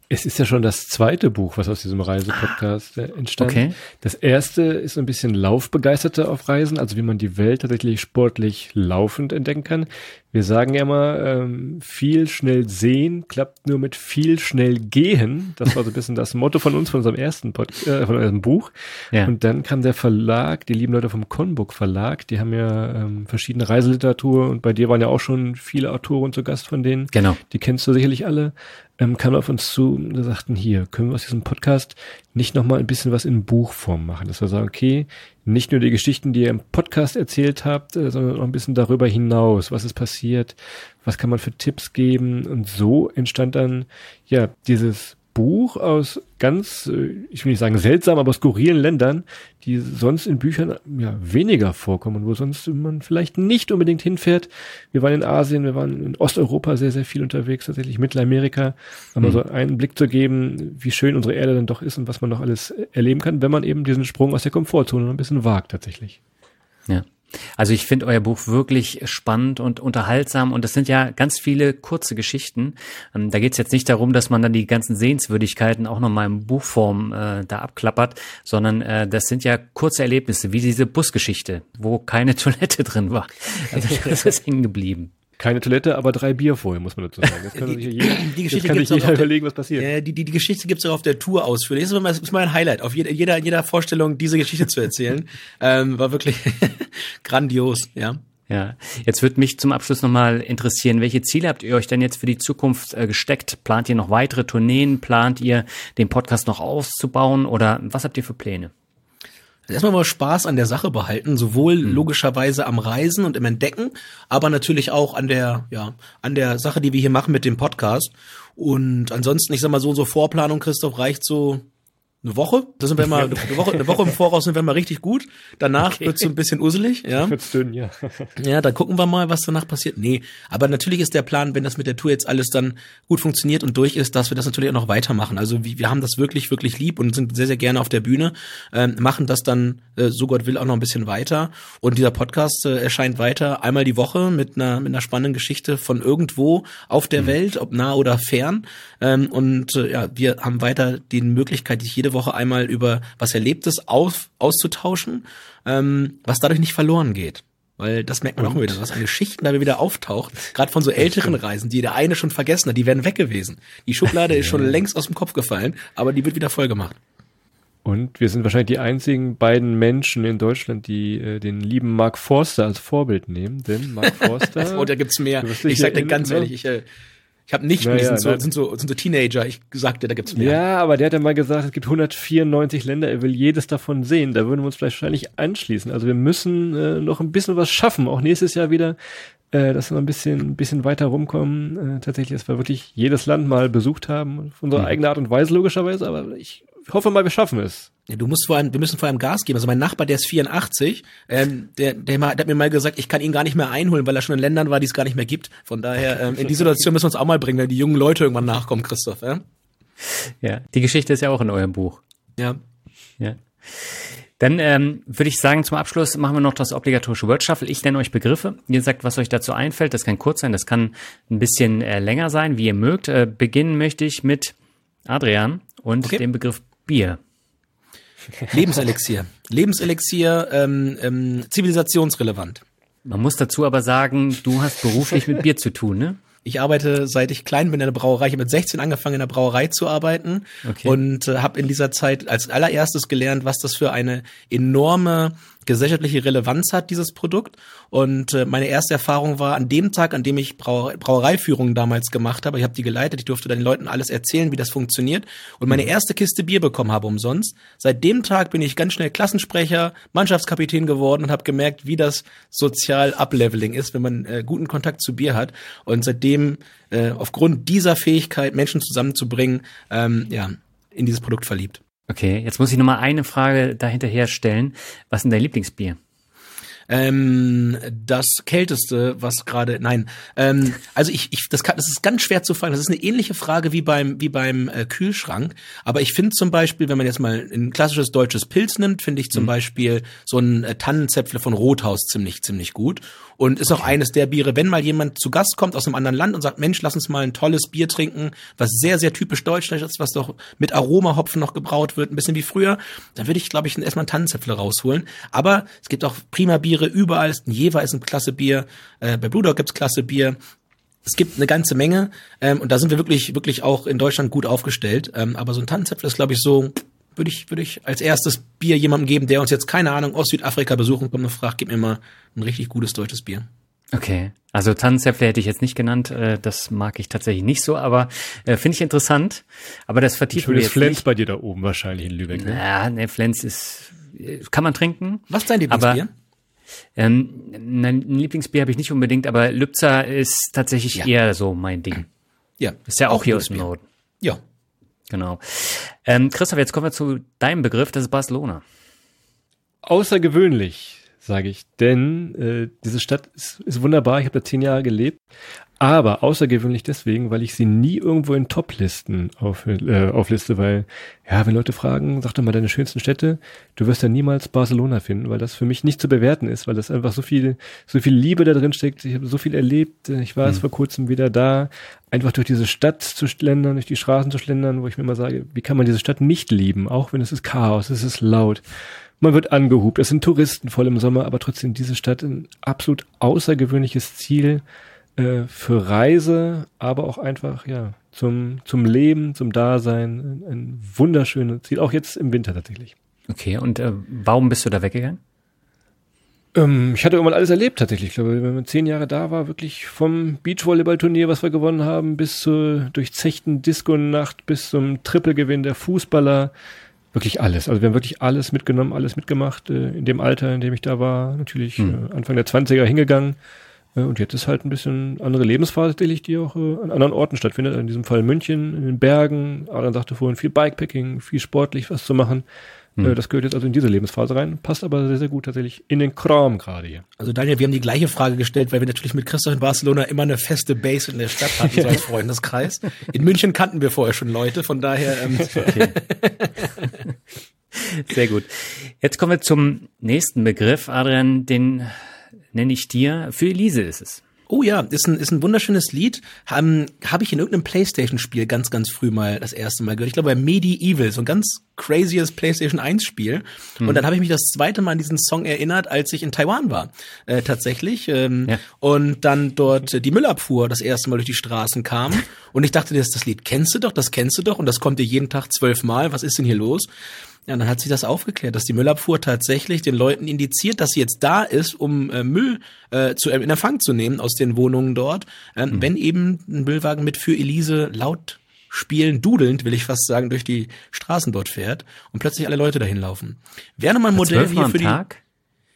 Speaker 2: Es ist ja schon das zweite Buch, was aus diesem Reisepodcast äh, entstand. Okay. Das erste ist ein bisschen Laufbegeisterte auf Reisen, also wie man die Welt tatsächlich sportlich laufend entdecken kann. Wir sagen ja immer, ähm, viel schnell sehen klappt nur mit viel schnell gehen. Das war so ein bisschen das Motto von uns, von unserem ersten Pod äh, von unserem Buch. Ja. Und dann kam der Verlag, die lieben Leute vom Conbook Verlag, die haben ja ähm, verschiedene Reiseliteratur und bei dir waren ja auch schon viele Autoren zu Gast von denen.
Speaker 3: Genau.
Speaker 2: Die kennst du sicherlich alle ähm, kamen auf uns zu und sagten, hier, können wir aus diesem Podcast nicht nochmal ein bisschen was in Buchform machen? Dass wir sagen, okay, nicht nur die Geschichten, die ihr im Podcast erzählt habt, äh, sondern auch ein bisschen darüber hinaus. Was ist passiert? Was kann man für Tipps geben? Und so entstand dann, ja, dieses Buch aus ganz, äh, ich will nicht sagen seltsam, aber skurrilen Ländern, die sonst in Büchern ja weniger vorkommen, wo sonst man vielleicht nicht unbedingt hinfährt. Wir waren in Asien, wir waren in Osteuropa sehr, sehr viel unterwegs, tatsächlich Mittelamerika, um mhm. so einen Blick zu geben, wie schön unsere Erde dann doch ist und was man noch alles erleben kann, wenn man eben diesen Sprung aus der Komfortzone noch ein bisschen wagt tatsächlich.
Speaker 3: Ja. Also ich finde euer Buch wirklich spannend und unterhaltsam und es sind ja ganz viele kurze Geschichten. Ähm, da geht es jetzt nicht darum, dass man dann die ganzen Sehenswürdigkeiten auch nochmal in Buchform äh, da abklappert, sondern äh, das sind ja kurze Erlebnisse, wie diese Busgeschichte, wo keine Toilette drin war. Also das ist hängen geblieben.
Speaker 2: Keine Toilette, aber drei Bier vorher, muss man dazu sagen. Jetzt kann die, sich jeder, die Geschichte kann sich jeder überlegen, was passiert.
Speaker 1: Äh, die, die, die Geschichte gibt's auch auf der Tour ausführlich. Das ist, mein, das ist mein Highlight, auf jeder, jeder, jeder Vorstellung diese Geschichte zu erzählen. ähm, war wirklich grandios, ja.
Speaker 3: Ja, jetzt würde mich zum Abschluss nochmal interessieren, welche Ziele habt ihr euch denn jetzt für die Zukunft äh, gesteckt? Plant ihr noch weitere Tourneen? Plant ihr den Podcast noch auszubauen oder was habt ihr für Pläne?
Speaker 1: Erstmal mal Spaß an der Sache behalten, sowohl mhm. logischerweise am Reisen und im Entdecken, aber natürlich auch an der, ja, an der Sache, die wir hier machen mit dem Podcast. Und ansonsten, ich sag mal so, so Vorplanung, Christoph, reicht so eine Woche. Da sind wir mal, eine Woche, eine Woche im Voraus sind wir mal richtig gut. Danach okay. wird's so ein bisschen uselig, ja. Wird's dünn, ja. ja, dann gucken wir mal, was danach passiert. Nee, aber natürlich ist der Plan, wenn das mit der Tour jetzt alles dann gut funktioniert und durch ist, dass wir das natürlich auch noch weitermachen. Also wir, wir haben das wirklich, wirklich lieb und sind sehr, sehr gerne auf der Bühne, ähm, machen das dann, äh, so Gott will, auch noch ein bisschen weiter. Und dieser Podcast äh, erscheint weiter einmal die Woche mit einer, mit einer spannenden Geschichte von irgendwo auf der mhm. Welt, ob nah oder fern. Ähm, und äh, ja, wir haben weiter die Möglichkeit, dich jede Woche einmal über was Erlebtes auf, auszutauschen, ähm, was dadurch nicht verloren geht. Weil das merkt man auch immer wieder, was an Geschichten da wieder auftaucht, gerade von so älteren Reisen, die der eine schon vergessen hat, die wären weg gewesen. Die Schublade ist schon längst aus dem Kopf gefallen, aber die wird wieder voll gemacht.
Speaker 2: Und wir sind wahrscheinlich die einzigen beiden Menschen in Deutschland, die äh, den lieben Mark Forster als Vorbild nehmen. Denn Mark Forster.
Speaker 1: oh, da gibt's mehr. Ich sag dir ganz ehrlich, ich, äh, ich habe nicht, naja, sind, so, sind, so, sind so Teenager. Ich sagte, da gibt's mehr.
Speaker 2: Ja, aber der hat ja mal gesagt, es gibt 194 Länder, er will jedes davon sehen. Da würden wir uns wahrscheinlich anschließen. Also wir müssen äh, noch ein bisschen was schaffen. Auch nächstes Jahr wieder, äh, dass wir ein bisschen, ein bisschen weiter rumkommen. Äh, tatsächlich, dass wir wirklich jedes Land mal besucht haben. Auf unsere mhm. eigene Art und Weise logischerweise. Aber ich hoffe mal, wir schaffen es.
Speaker 1: Ja, du musst vor allem, wir müssen vor allem Gas geben. Also mein Nachbar, der ist 84, ähm, der, der, der hat mir mal gesagt, ich kann ihn gar nicht mehr einholen, weil er schon in Ländern war, die es gar nicht mehr gibt. Von daher, ähm, in die Situation müssen wir uns auch mal bringen, wenn die jungen Leute irgendwann nachkommen, Christoph. Ja,
Speaker 3: ja die Geschichte ist ja auch in eurem Buch.
Speaker 1: Ja.
Speaker 3: Ja. Dann ähm, würde ich sagen, zum Abschluss machen wir noch das obligatorische Word Shuffle. Ich nenne euch Begriffe. Ihr sagt, was euch dazu einfällt. Das kann kurz sein, das kann ein bisschen äh, länger sein, wie ihr mögt. Äh, beginnen möchte ich mit Adrian und okay. dem Begriff Bier.
Speaker 1: Lebenselixier. Lebenselixier, ähm, ähm, zivilisationsrelevant.
Speaker 3: Man muss dazu aber sagen, du hast beruflich mit Bier zu tun, ne?
Speaker 1: Ich arbeite seit ich klein bin in der Brauerei. Ich habe mit 16 angefangen in der Brauerei zu arbeiten okay. und äh, habe in dieser Zeit als allererstes gelernt, was das für eine enorme gesellschaftliche Relevanz hat, dieses Produkt. Und äh, meine erste Erfahrung war an dem Tag, an dem ich Brau Brauereiführungen damals gemacht habe. Ich habe die geleitet, ich durfte den Leuten alles erzählen, wie das funktioniert. Und meine mhm. erste Kiste Bier bekommen habe umsonst. Seit dem Tag bin ich ganz schnell Klassensprecher, Mannschaftskapitän geworden und habe gemerkt, wie das sozial Upleveling ist, wenn man äh, guten Kontakt zu Bier hat. Und seitdem, äh, aufgrund dieser Fähigkeit, Menschen zusammenzubringen, ähm, ja, in dieses Produkt verliebt.
Speaker 3: Okay, jetzt muss ich nochmal eine Frage dahinterher stellen. Was ist denn dein Lieblingsbier?
Speaker 1: Ähm, das kälteste, was gerade, nein, ähm, also ich, ich das, kann, das ist ganz schwer zu fragen. Das ist eine ähnliche Frage wie beim wie beim äh, Kühlschrank. Aber ich finde zum Beispiel, wenn man jetzt mal ein klassisches deutsches Pilz nimmt, finde ich zum mhm. Beispiel so ein äh, Tannenzäpfle von Rothaus ziemlich ziemlich gut und ist auch eines der Biere, wenn mal jemand zu Gast kommt aus einem anderen Land und sagt, Mensch, lass uns mal ein tolles Bier trinken, was sehr, sehr typisch deutsch ist, was doch mit Aromahopfen noch gebraut wird, ein bisschen wie früher, dann würde ich, glaube ich, erstmal einen Tannenzäpfle rausholen. Aber es gibt auch prima Biere überall. Ein Jever ist ein klasse Bier, äh, bei Blue Dog gibt's klasse Bier. Es gibt eine ganze Menge ähm, und da sind wir wirklich, wirklich auch in Deutschland gut aufgestellt. Ähm, aber so ein Tannenzäpfle ist, glaube ich, so würde ich, würde ich als erstes Bier jemandem geben, der uns jetzt, keine Ahnung, aus Südafrika besuchen kommt und fragt, gib mir mal ein richtig gutes deutsches Bier.
Speaker 3: Okay, also Tannenzäpfle hätte ich jetzt nicht genannt, äh, das mag ich tatsächlich nicht so, aber äh, finde ich interessant. Aber das vertiefen wir jetzt
Speaker 2: Flens
Speaker 3: nicht.
Speaker 2: bei dir da oben wahrscheinlich in Lübeck.
Speaker 3: Ne? Ja, ne, Flens ist, kann man trinken.
Speaker 1: Was ist dein Lieblingsbier?
Speaker 3: Aber, ähm, ein Lieblingsbier habe ich nicht unbedingt, aber Lübzer ist tatsächlich ja. eher so mein Ding.
Speaker 1: Ja.
Speaker 3: Ist ja auch, auch hier aus dem Norden.
Speaker 1: Ja,
Speaker 3: Genau. Ähm, Christoph, jetzt kommen wir zu deinem Begriff, das ist Barcelona.
Speaker 2: Außergewöhnlich, sage ich, denn äh, diese Stadt ist, ist wunderbar. Ich habe da zehn Jahre gelebt, aber außergewöhnlich deswegen, weil ich sie nie irgendwo in Top-Listen auf, äh, aufliste, weil, ja, wenn Leute fragen, sag doch mal deine schönsten Städte, du wirst ja niemals Barcelona finden, weil das für mich nicht zu bewerten ist, weil das einfach so viel, so viel Liebe da drin steckt. Ich habe so viel erlebt. Ich war jetzt mhm. vor kurzem wieder da, einfach durch diese Stadt zu schlendern, durch die Straßen zu schlendern, wo ich mir immer sage, wie kann man diese Stadt nicht lieben, auch wenn es ist Chaos, es ist laut. Man wird angehubt, es sind Touristen voll im Sommer, aber trotzdem diese Stadt ein absolut außergewöhnliches Ziel äh, für Reise, aber auch einfach, ja, zum, zum Leben, zum Dasein. Ein, ein wunderschönes Ziel, auch jetzt im Winter tatsächlich.
Speaker 3: Okay, und äh, warum bist du da weggegangen?
Speaker 2: Ähm, ich hatte irgendwann alles erlebt tatsächlich. Ich glaube, wenn man zehn Jahre da war, wirklich vom Beachvolleyballturnier, was wir gewonnen haben, bis zur durchzechten Disco-Nacht, bis zum Trippelgewinn der Fußballer. Wirklich alles. Also wir haben wirklich alles mitgenommen, alles mitgemacht. Äh, in dem Alter, in dem ich da war, natürlich hm. äh, Anfang der 20er hingegangen. Äh, und jetzt ist halt ein bisschen andere Lebensphase die auch äh, an anderen Orten stattfindet. In diesem Fall München, in den Bergen. Adrian sagte vorhin, viel Bikepacking, viel sportlich was zu machen. Hm. Äh, das gehört jetzt also in diese Lebensphase rein, passt aber sehr, sehr gut tatsächlich in den Kram gerade hier.
Speaker 1: Also Daniel, wir haben die gleiche Frage gestellt, weil wir natürlich mit Christoph in Barcelona immer eine feste Base in der Stadt hatten, so als Freundeskreis. In München kannten wir vorher schon Leute, von daher. Ähm, okay.
Speaker 3: Sehr gut. Jetzt kommen wir zum nächsten Begriff, Adrian, den nenne ich dir. Für Elise ist es.
Speaker 1: Oh ja, ist ein, ist ein wunderschönes Lied. Habe hab ich in irgendeinem Playstation-Spiel ganz, ganz früh mal das erste Mal gehört. Ich glaube bei Medieval, so ein ganz crazyes Playstation 1-Spiel. Hm. Und dann habe ich mich das zweite Mal an diesen Song erinnert, als ich in Taiwan war. Äh, tatsächlich. Ähm, ja. Und dann dort die Müllabfuhr das erste Mal durch die Straßen kam. und ich dachte, das, das Lied kennst du doch, das kennst du doch. Und das kommt dir jeden Tag zwölfmal. Was ist denn hier los? Ja, dann hat sich das aufgeklärt, dass die Müllabfuhr tatsächlich den Leuten indiziert, dass sie jetzt da ist, um äh, Müll äh, zu, äh, in Empfang zu nehmen aus den Wohnungen dort, äh, mhm. wenn eben ein Müllwagen mit für Elise laut spielen, dudelnd, will ich fast sagen, durch die Straßen dort fährt und plötzlich alle Leute dahin laufen. Wäre nochmal ein Modell hier für die. Tag?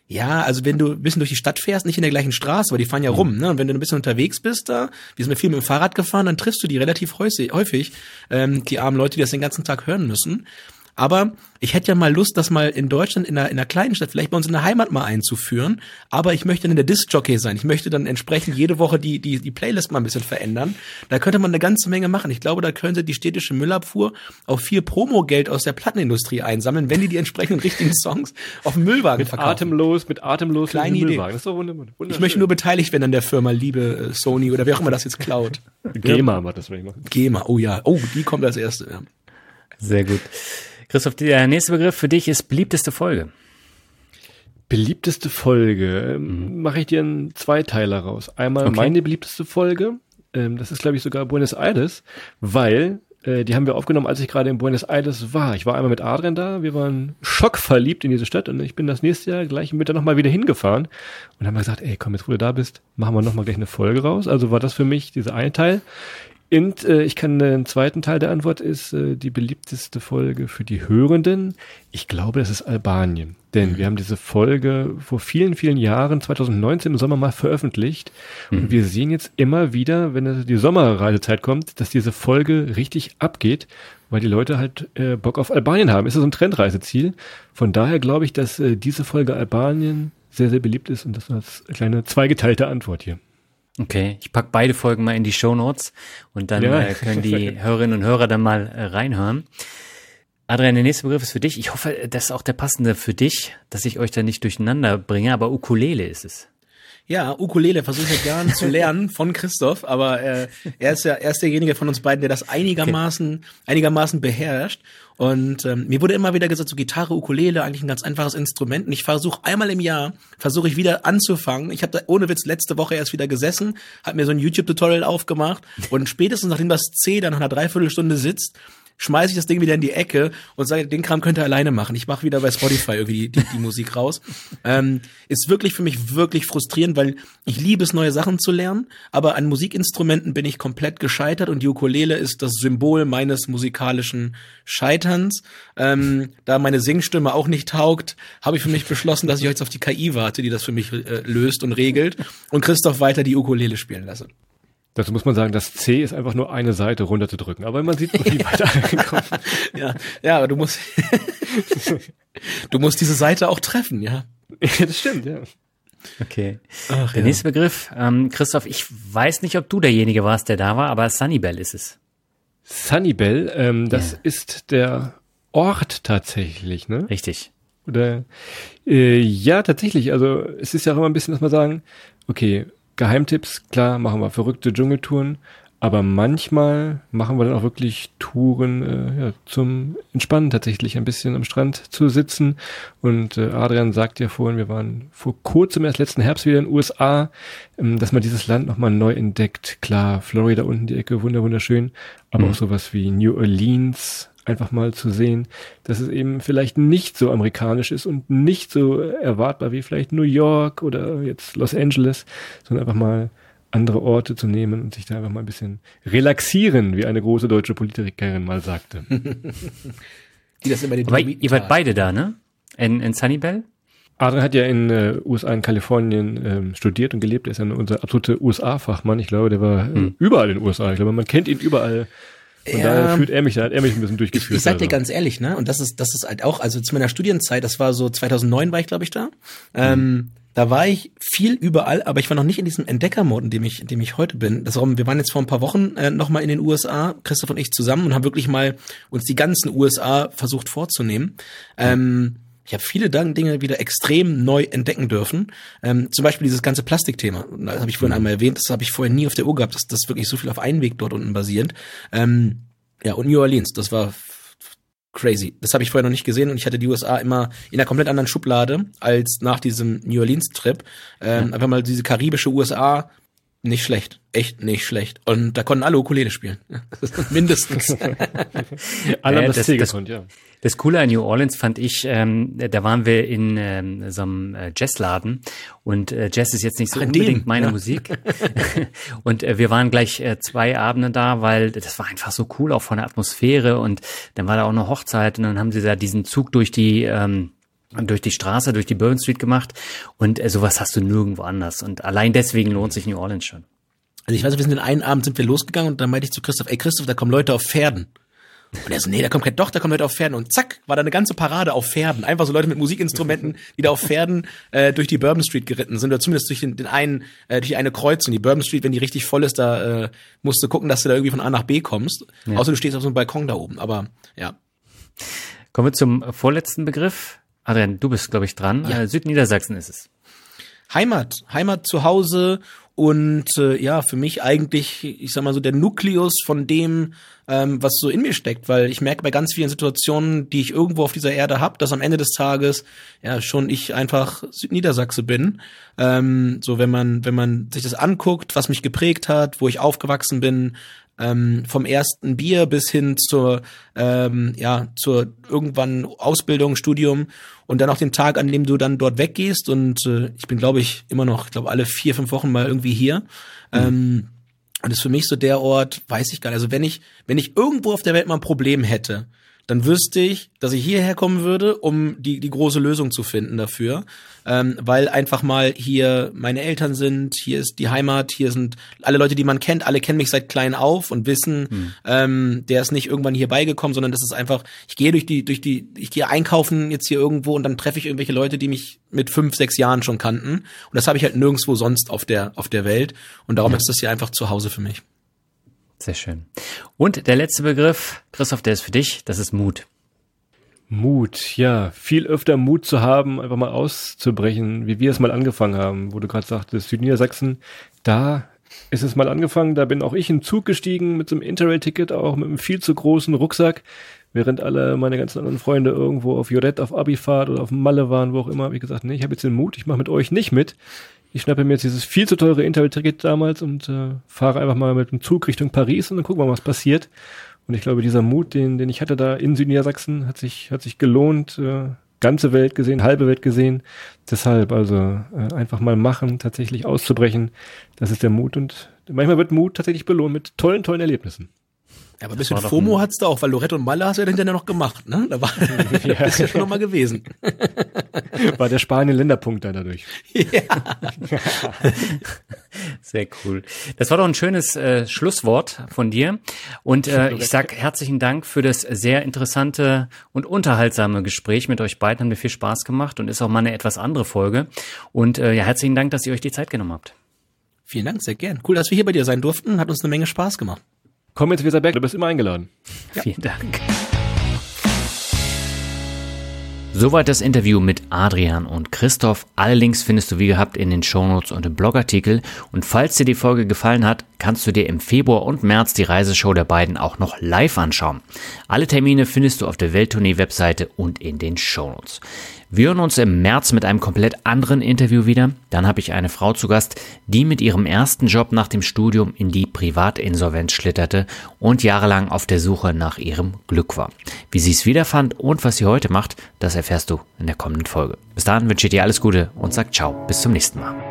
Speaker 1: Ja, also wenn du ein bisschen durch die Stadt fährst, nicht in der gleichen Straße, aber die fahren ja mhm. rum, ne? Und wenn du ein bisschen unterwegs bist da, wir sind ja viel mit dem Fahrrad gefahren, dann triffst du die relativ häufig, häufig ähm, die armen Leute, die das den ganzen Tag hören müssen. Aber ich hätte ja mal Lust, das mal in Deutschland, in einer, in einer kleinen Stadt, vielleicht bei uns in der Heimat mal einzuführen. Aber ich möchte dann der Disc-Jockey sein. Ich möchte dann entsprechend jede Woche die, die, die Playlist mal ein bisschen verändern. Da könnte man eine ganze Menge machen. Ich glaube, da könnte die städtische Müllabfuhr auch viel Promogeld aus der Plattenindustrie einsammeln, wenn die die entsprechenden richtigen Songs auf dem Müllwagen
Speaker 2: mit
Speaker 1: verkaufen.
Speaker 2: Atemlos, mit atemlos
Speaker 1: Kleine Idee. Müllwagen. Das ist doch wunderbar. Ich möchte nur beteiligt werden an der Firma, liebe äh, Sony oder wer auch immer das jetzt klaut.
Speaker 2: GEMA macht das vielleicht mal.
Speaker 1: GEMA, oh ja. Oh, die kommt als erste. Ja.
Speaker 3: Sehr gut. Christoph, der nächste Begriff für dich ist beliebteste Folge.
Speaker 2: Beliebteste Folge. Ähm, mhm. Mache ich dir einen Zweiteiler raus. Einmal okay. meine beliebteste Folge. Ähm, das ist, glaube ich, sogar Buenos Aires, weil äh, die haben wir aufgenommen, als ich gerade in Buenos Aires war. Ich war einmal mit Adrian da, wir waren schockverliebt in diese Stadt und ich bin das nächste Jahr gleich mit Winter nochmal wieder hingefahren und haben gesagt, ey, komm, jetzt wo du da bist, machen wir nochmal gleich eine Folge raus. Also war das für mich dieser eine Teil. Und äh, ich kann den zweiten Teil der Antwort ist äh, die beliebteste Folge für die Hörenden. Ich glaube, das ist Albanien. Denn mhm. wir haben diese Folge vor vielen, vielen Jahren, 2019 im Sommer mal veröffentlicht. Mhm. Und wir sehen jetzt immer wieder, wenn die Sommerreisezeit kommt, dass diese Folge richtig abgeht, weil die Leute halt äh, Bock auf Albanien haben. Ist das so ein Trendreiseziel? Von daher glaube ich, dass äh, diese Folge Albanien sehr, sehr beliebt ist. Und das war als kleine zweigeteilte Antwort hier.
Speaker 3: Okay, ich pack beide Folgen mal in die Show Notes und dann ja. äh, können die Hörerinnen und Hörer dann mal äh, reinhören. Adrian, der nächste Begriff ist für dich. Ich hoffe, das ist auch der passende für dich, dass ich euch da nicht durcheinander bringe, aber Ukulele ist es.
Speaker 1: Ja, Ukulele versuche ich ja gern zu lernen von Christoph, aber äh, er ist ja er ist derjenige von uns beiden, der das einigermaßen okay. einigermaßen beherrscht. Und ähm, mir wurde immer wieder gesagt, so Gitarre, Ukulele, eigentlich ein ganz einfaches Instrument. Und ich versuche einmal im Jahr, versuche ich wieder anzufangen. Ich habe da ohne Witz letzte Woche erst wieder gesessen, habe mir so ein YouTube-Tutorial aufgemacht und spätestens nachdem das C dann nach einer Dreiviertelstunde sitzt, schmeiße ich das Ding wieder in die Ecke und sage, den Kram könnt ihr alleine machen. Ich mache wieder bei Spotify irgendwie die, die, die Musik raus. Ähm, ist wirklich für mich wirklich frustrierend, weil ich liebe es, neue Sachen zu lernen, aber an Musikinstrumenten bin ich komplett gescheitert und die Ukulele ist das Symbol meines musikalischen Scheiterns. Ähm, da meine Singstimme auch nicht taugt, habe ich für mich beschlossen, dass ich jetzt auf die KI warte, die das für mich äh, löst und regelt und Christoph weiter die Ukulele spielen lasse.
Speaker 2: Dazu muss man sagen, das C ist einfach nur eine Seite runterzudrücken, aber man sieht, wie weit angekommen.
Speaker 1: ja, ja, aber du musst, du musst diese Seite auch treffen, ja.
Speaker 2: ja das stimmt, ja.
Speaker 3: Okay. Ach, der ja. nächste Begriff, ähm, Christoph, ich weiß nicht, ob du derjenige warst, der da war, aber Sunnybell ist es.
Speaker 2: Sunnybell, ähm, das yeah. ist der Ort tatsächlich, ne?
Speaker 3: Richtig.
Speaker 2: Oder äh, ja, tatsächlich. Also es ist ja auch immer ein bisschen, dass man sagen, okay, Geheimtipps, klar, machen wir verrückte Dschungeltouren, aber manchmal machen wir dann auch wirklich Touren äh, ja, zum Entspannen tatsächlich, ein bisschen am Strand zu sitzen. Und äh, Adrian sagt ja vorhin, wir waren vor kurzem erst letzten Herbst wieder in den USA, ähm, dass man dieses Land nochmal neu entdeckt. Klar, Florida unten die Ecke, wunderschön, aber mhm. auch sowas wie New Orleans, einfach mal zu sehen, dass es eben vielleicht nicht so amerikanisch ist und nicht so erwartbar wie vielleicht New York oder jetzt Los Angeles, sondern einfach mal andere Orte zu nehmen und sich da einfach mal ein bisschen relaxieren, wie eine große deutsche Politikerin mal sagte.
Speaker 3: Die das immer den Aber ihr wart beide da, ne? In, in Sunnybell?
Speaker 2: Adrian hat ja in äh, USA, in Kalifornien ähm, studiert und gelebt. Er ist ja unser absoluter USA-Fachmann. Ich glaube, der war äh, hm. überall in den USA. Ich glaube, man kennt ihn überall und ja, daher führt er mich, da hat er mich ein bisschen durchgeführt.
Speaker 1: Ich, ich sag dir also. ganz ehrlich, ne, und das ist, das ist halt auch, also zu meiner Studienzeit, das war so 2009 war ich, glaube ich, da. Mhm. Ähm, da war ich viel überall, aber ich war noch nicht in diesem Entdeckermode, in dem ich, in dem ich heute bin. Das wir waren jetzt vor ein paar Wochen äh, noch mal in den USA, Christoph und ich zusammen, und haben wirklich mal uns die ganzen USA versucht vorzunehmen. Ähm, ich habe viele Dinge wieder extrem neu entdecken dürfen. Ähm, zum Beispiel dieses ganze Plastikthema. Das habe ich vorhin mhm. einmal erwähnt. Das habe ich vorher nie auf der Uhr gehabt, dass das wirklich so viel auf einen Weg dort unten basiert. Ähm, ja, und New Orleans, das war crazy. Das habe ich vorher noch nicht gesehen und ich hatte die USA immer in einer komplett anderen Schublade als nach diesem New Orleans-Trip. Ähm, ja. Einfach mal diese karibische USA, nicht schlecht. Echt nicht schlecht. Und da konnten alle Ukulele spielen. Mindestens.
Speaker 3: alle äh, das, das, das, ja. das Coole an New Orleans fand ich, ähm, da waren wir in ähm, so einem äh, Jazzladen und äh, Jazz ist jetzt nicht so Ach, unbedingt meine ja. Musik. und äh, wir waren gleich äh, zwei Abende da, weil das war einfach so cool, auch von der Atmosphäre und dann war da auch eine Hochzeit und dann haben sie da diesen Zug durch die ähm, durch die Straße, durch die Bourbon Street gemacht und äh, sowas hast du nirgendwo anders und allein deswegen lohnt sich New Orleans schon.
Speaker 1: Also ich weiß, wir sind den einen Abend sind wir losgegangen und dann meinte ich zu Christoph, ey Christoph, da kommen Leute auf Pferden. Und er so, nee, da kommt kein, doch, da kommen Leute auf Pferden. Und zack, war da eine ganze Parade auf Pferden. Einfach so Leute mit Musikinstrumenten, die da auf Pferden äh, durch die Bourbon Street geritten sind. Oder zumindest durch den, den einen, äh, durch eine Kreuzung. Die Bourbon Street, wenn die richtig voll ist, da äh, musst du gucken, dass du da irgendwie von A nach B kommst. Ja. Außer du stehst auf so einem Balkon da oben. Aber ja.
Speaker 3: Kommen wir zum vorletzten Begriff. Adrian, du bist, glaube ich, dran. Ja. Äh, Südniedersachsen ist es.
Speaker 1: Heimat, Heimat zu Hause und äh, ja, für mich eigentlich, ich sag mal so, der Nukleus von dem, ähm, was so in mir steckt, weil ich merke bei ganz vielen Situationen, die ich irgendwo auf dieser Erde habe, dass am Ende des Tages ja schon ich einfach Südniedersachse bin. Ähm, so wenn man, wenn man sich das anguckt, was mich geprägt hat, wo ich aufgewachsen bin, ähm, vom ersten Bier bis hin zur ähm, ja zur irgendwann Ausbildung, Studium und dann auch den Tag, an dem du dann dort weggehst und äh, ich bin glaube ich immer noch, ich glaube alle vier fünf Wochen mal irgendwie hier. Mhm. Ähm, und das ist für mich so der Ort, weiß ich gar nicht. Also wenn ich wenn ich irgendwo auf der Welt mal ein Problem hätte, dann wüsste ich, dass ich hierher kommen würde, um die, die große Lösung zu finden dafür. Ähm, weil einfach mal hier meine Eltern sind, hier ist die Heimat, hier sind alle Leute, die man kennt, alle kennen mich seit klein auf und wissen, hm. ähm, der ist nicht irgendwann hier beigekommen, sondern das ist einfach, ich gehe durch die, durch die, ich gehe einkaufen jetzt hier irgendwo und dann treffe ich irgendwelche Leute, die mich mit fünf, sechs Jahren schon kannten. Und das habe ich halt nirgendwo sonst auf der, auf der Welt. Und darum ja. ist das hier einfach zu Hause für mich.
Speaker 3: Sehr schön. Und der letzte Begriff, Christoph, der ist für dich, das ist Mut.
Speaker 2: Mut, ja, viel öfter Mut zu haben, einfach mal auszubrechen, wie wir es mal angefangen haben, wo du gerade sagtest, Südniedersachsen, da ist es mal angefangen, da bin auch ich in Zug gestiegen mit so einem Interrail-Ticket, auch mit einem viel zu großen Rucksack, während alle meine ganzen anderen Freunde irgendwo auf Jodette, auf Abifahrt oder auf Malle waren, wo auch immer, habe ich gesagt, nee, ich habe jetzt den Mut, ich mache mit euch nicht mit ich schnappe mir jetzt dieses viel zu teure Interrail-Ticket damals und äh, fahre einfach mal mit dem Zug Richtung Paris und dann gucken wir mal, was passiert. Und ich glaube, dieser Mut, den, den ich hatte da in Südniedersachsen, hat sich, hat sich gelohnt, äh, ganze Welt gesehen, halbe Welt gesehen. Deshalb also äh, einfach mal machen, tatsächlich auszubrechen, das ist der Mut. Und manchmal wird Mut tatsächlich belohnt mit tollen, tollen Erlebnissen.
Speaker 1: Ja, aber ein bisschen FOMO hat's da auch, weil Lorette und Malle hast du ja hinterher noch gemacht, ne? Da war ja. das ja schon noch mal gewesen.
Speaker 2: War der Spanien-Länderpunkt da dadurch. Ja.
Speaker 3: Sehr cool. Das war doch ein schönes äh, Schlusswort von dir. Und äh, ich sag herzlichen Dank für das sehr interessante und unterhaltsame Gespräch mit euch beiden. Hat mir viel Spaß gemacht und ist auch mal eine etwas andere Folge. Und äh, ja, herzlichen Dank, dass ihr euch die Zeit genommen habt.
Speaker 1: Vielen Dank, sehr gern. Cool, dass wir hier bei dir sein durften. Hat uns eine Menge Spaß gemacht.
Speaker 2: Komm jetzt, Weserberg, du bist immer eingeladen.
Speaker 3: Ja. Vielen Dank. Soweit das Interview mit Adrian und Christoph. Alle Links findest du wie gehabt in den Shownotes und im Blogartikel. Und falls dir die Folge gefallen hat, kannst du dir im Februar und März die Reiseshow der beiden auch noch live anschauen. Alle Termine findest du auf der Welttournee-Webseite und in den Shownotes. Wir hören uns im März mit einem komplett anderen Interview wieder. Dann habe ich eine Frau zu Gast, die mit ihrem ersten Job nach dem Studium in die Privatinsolvenz schlitterte und jahrelang auf der Suche nach ihrem Glück war. Wie sie es wiederfand und was sie heute macht, das erfährst du in der kommenden Folge. Bis dahin wünsche ich dir alles Gute und sag ciao, bis zum nächsten Mal.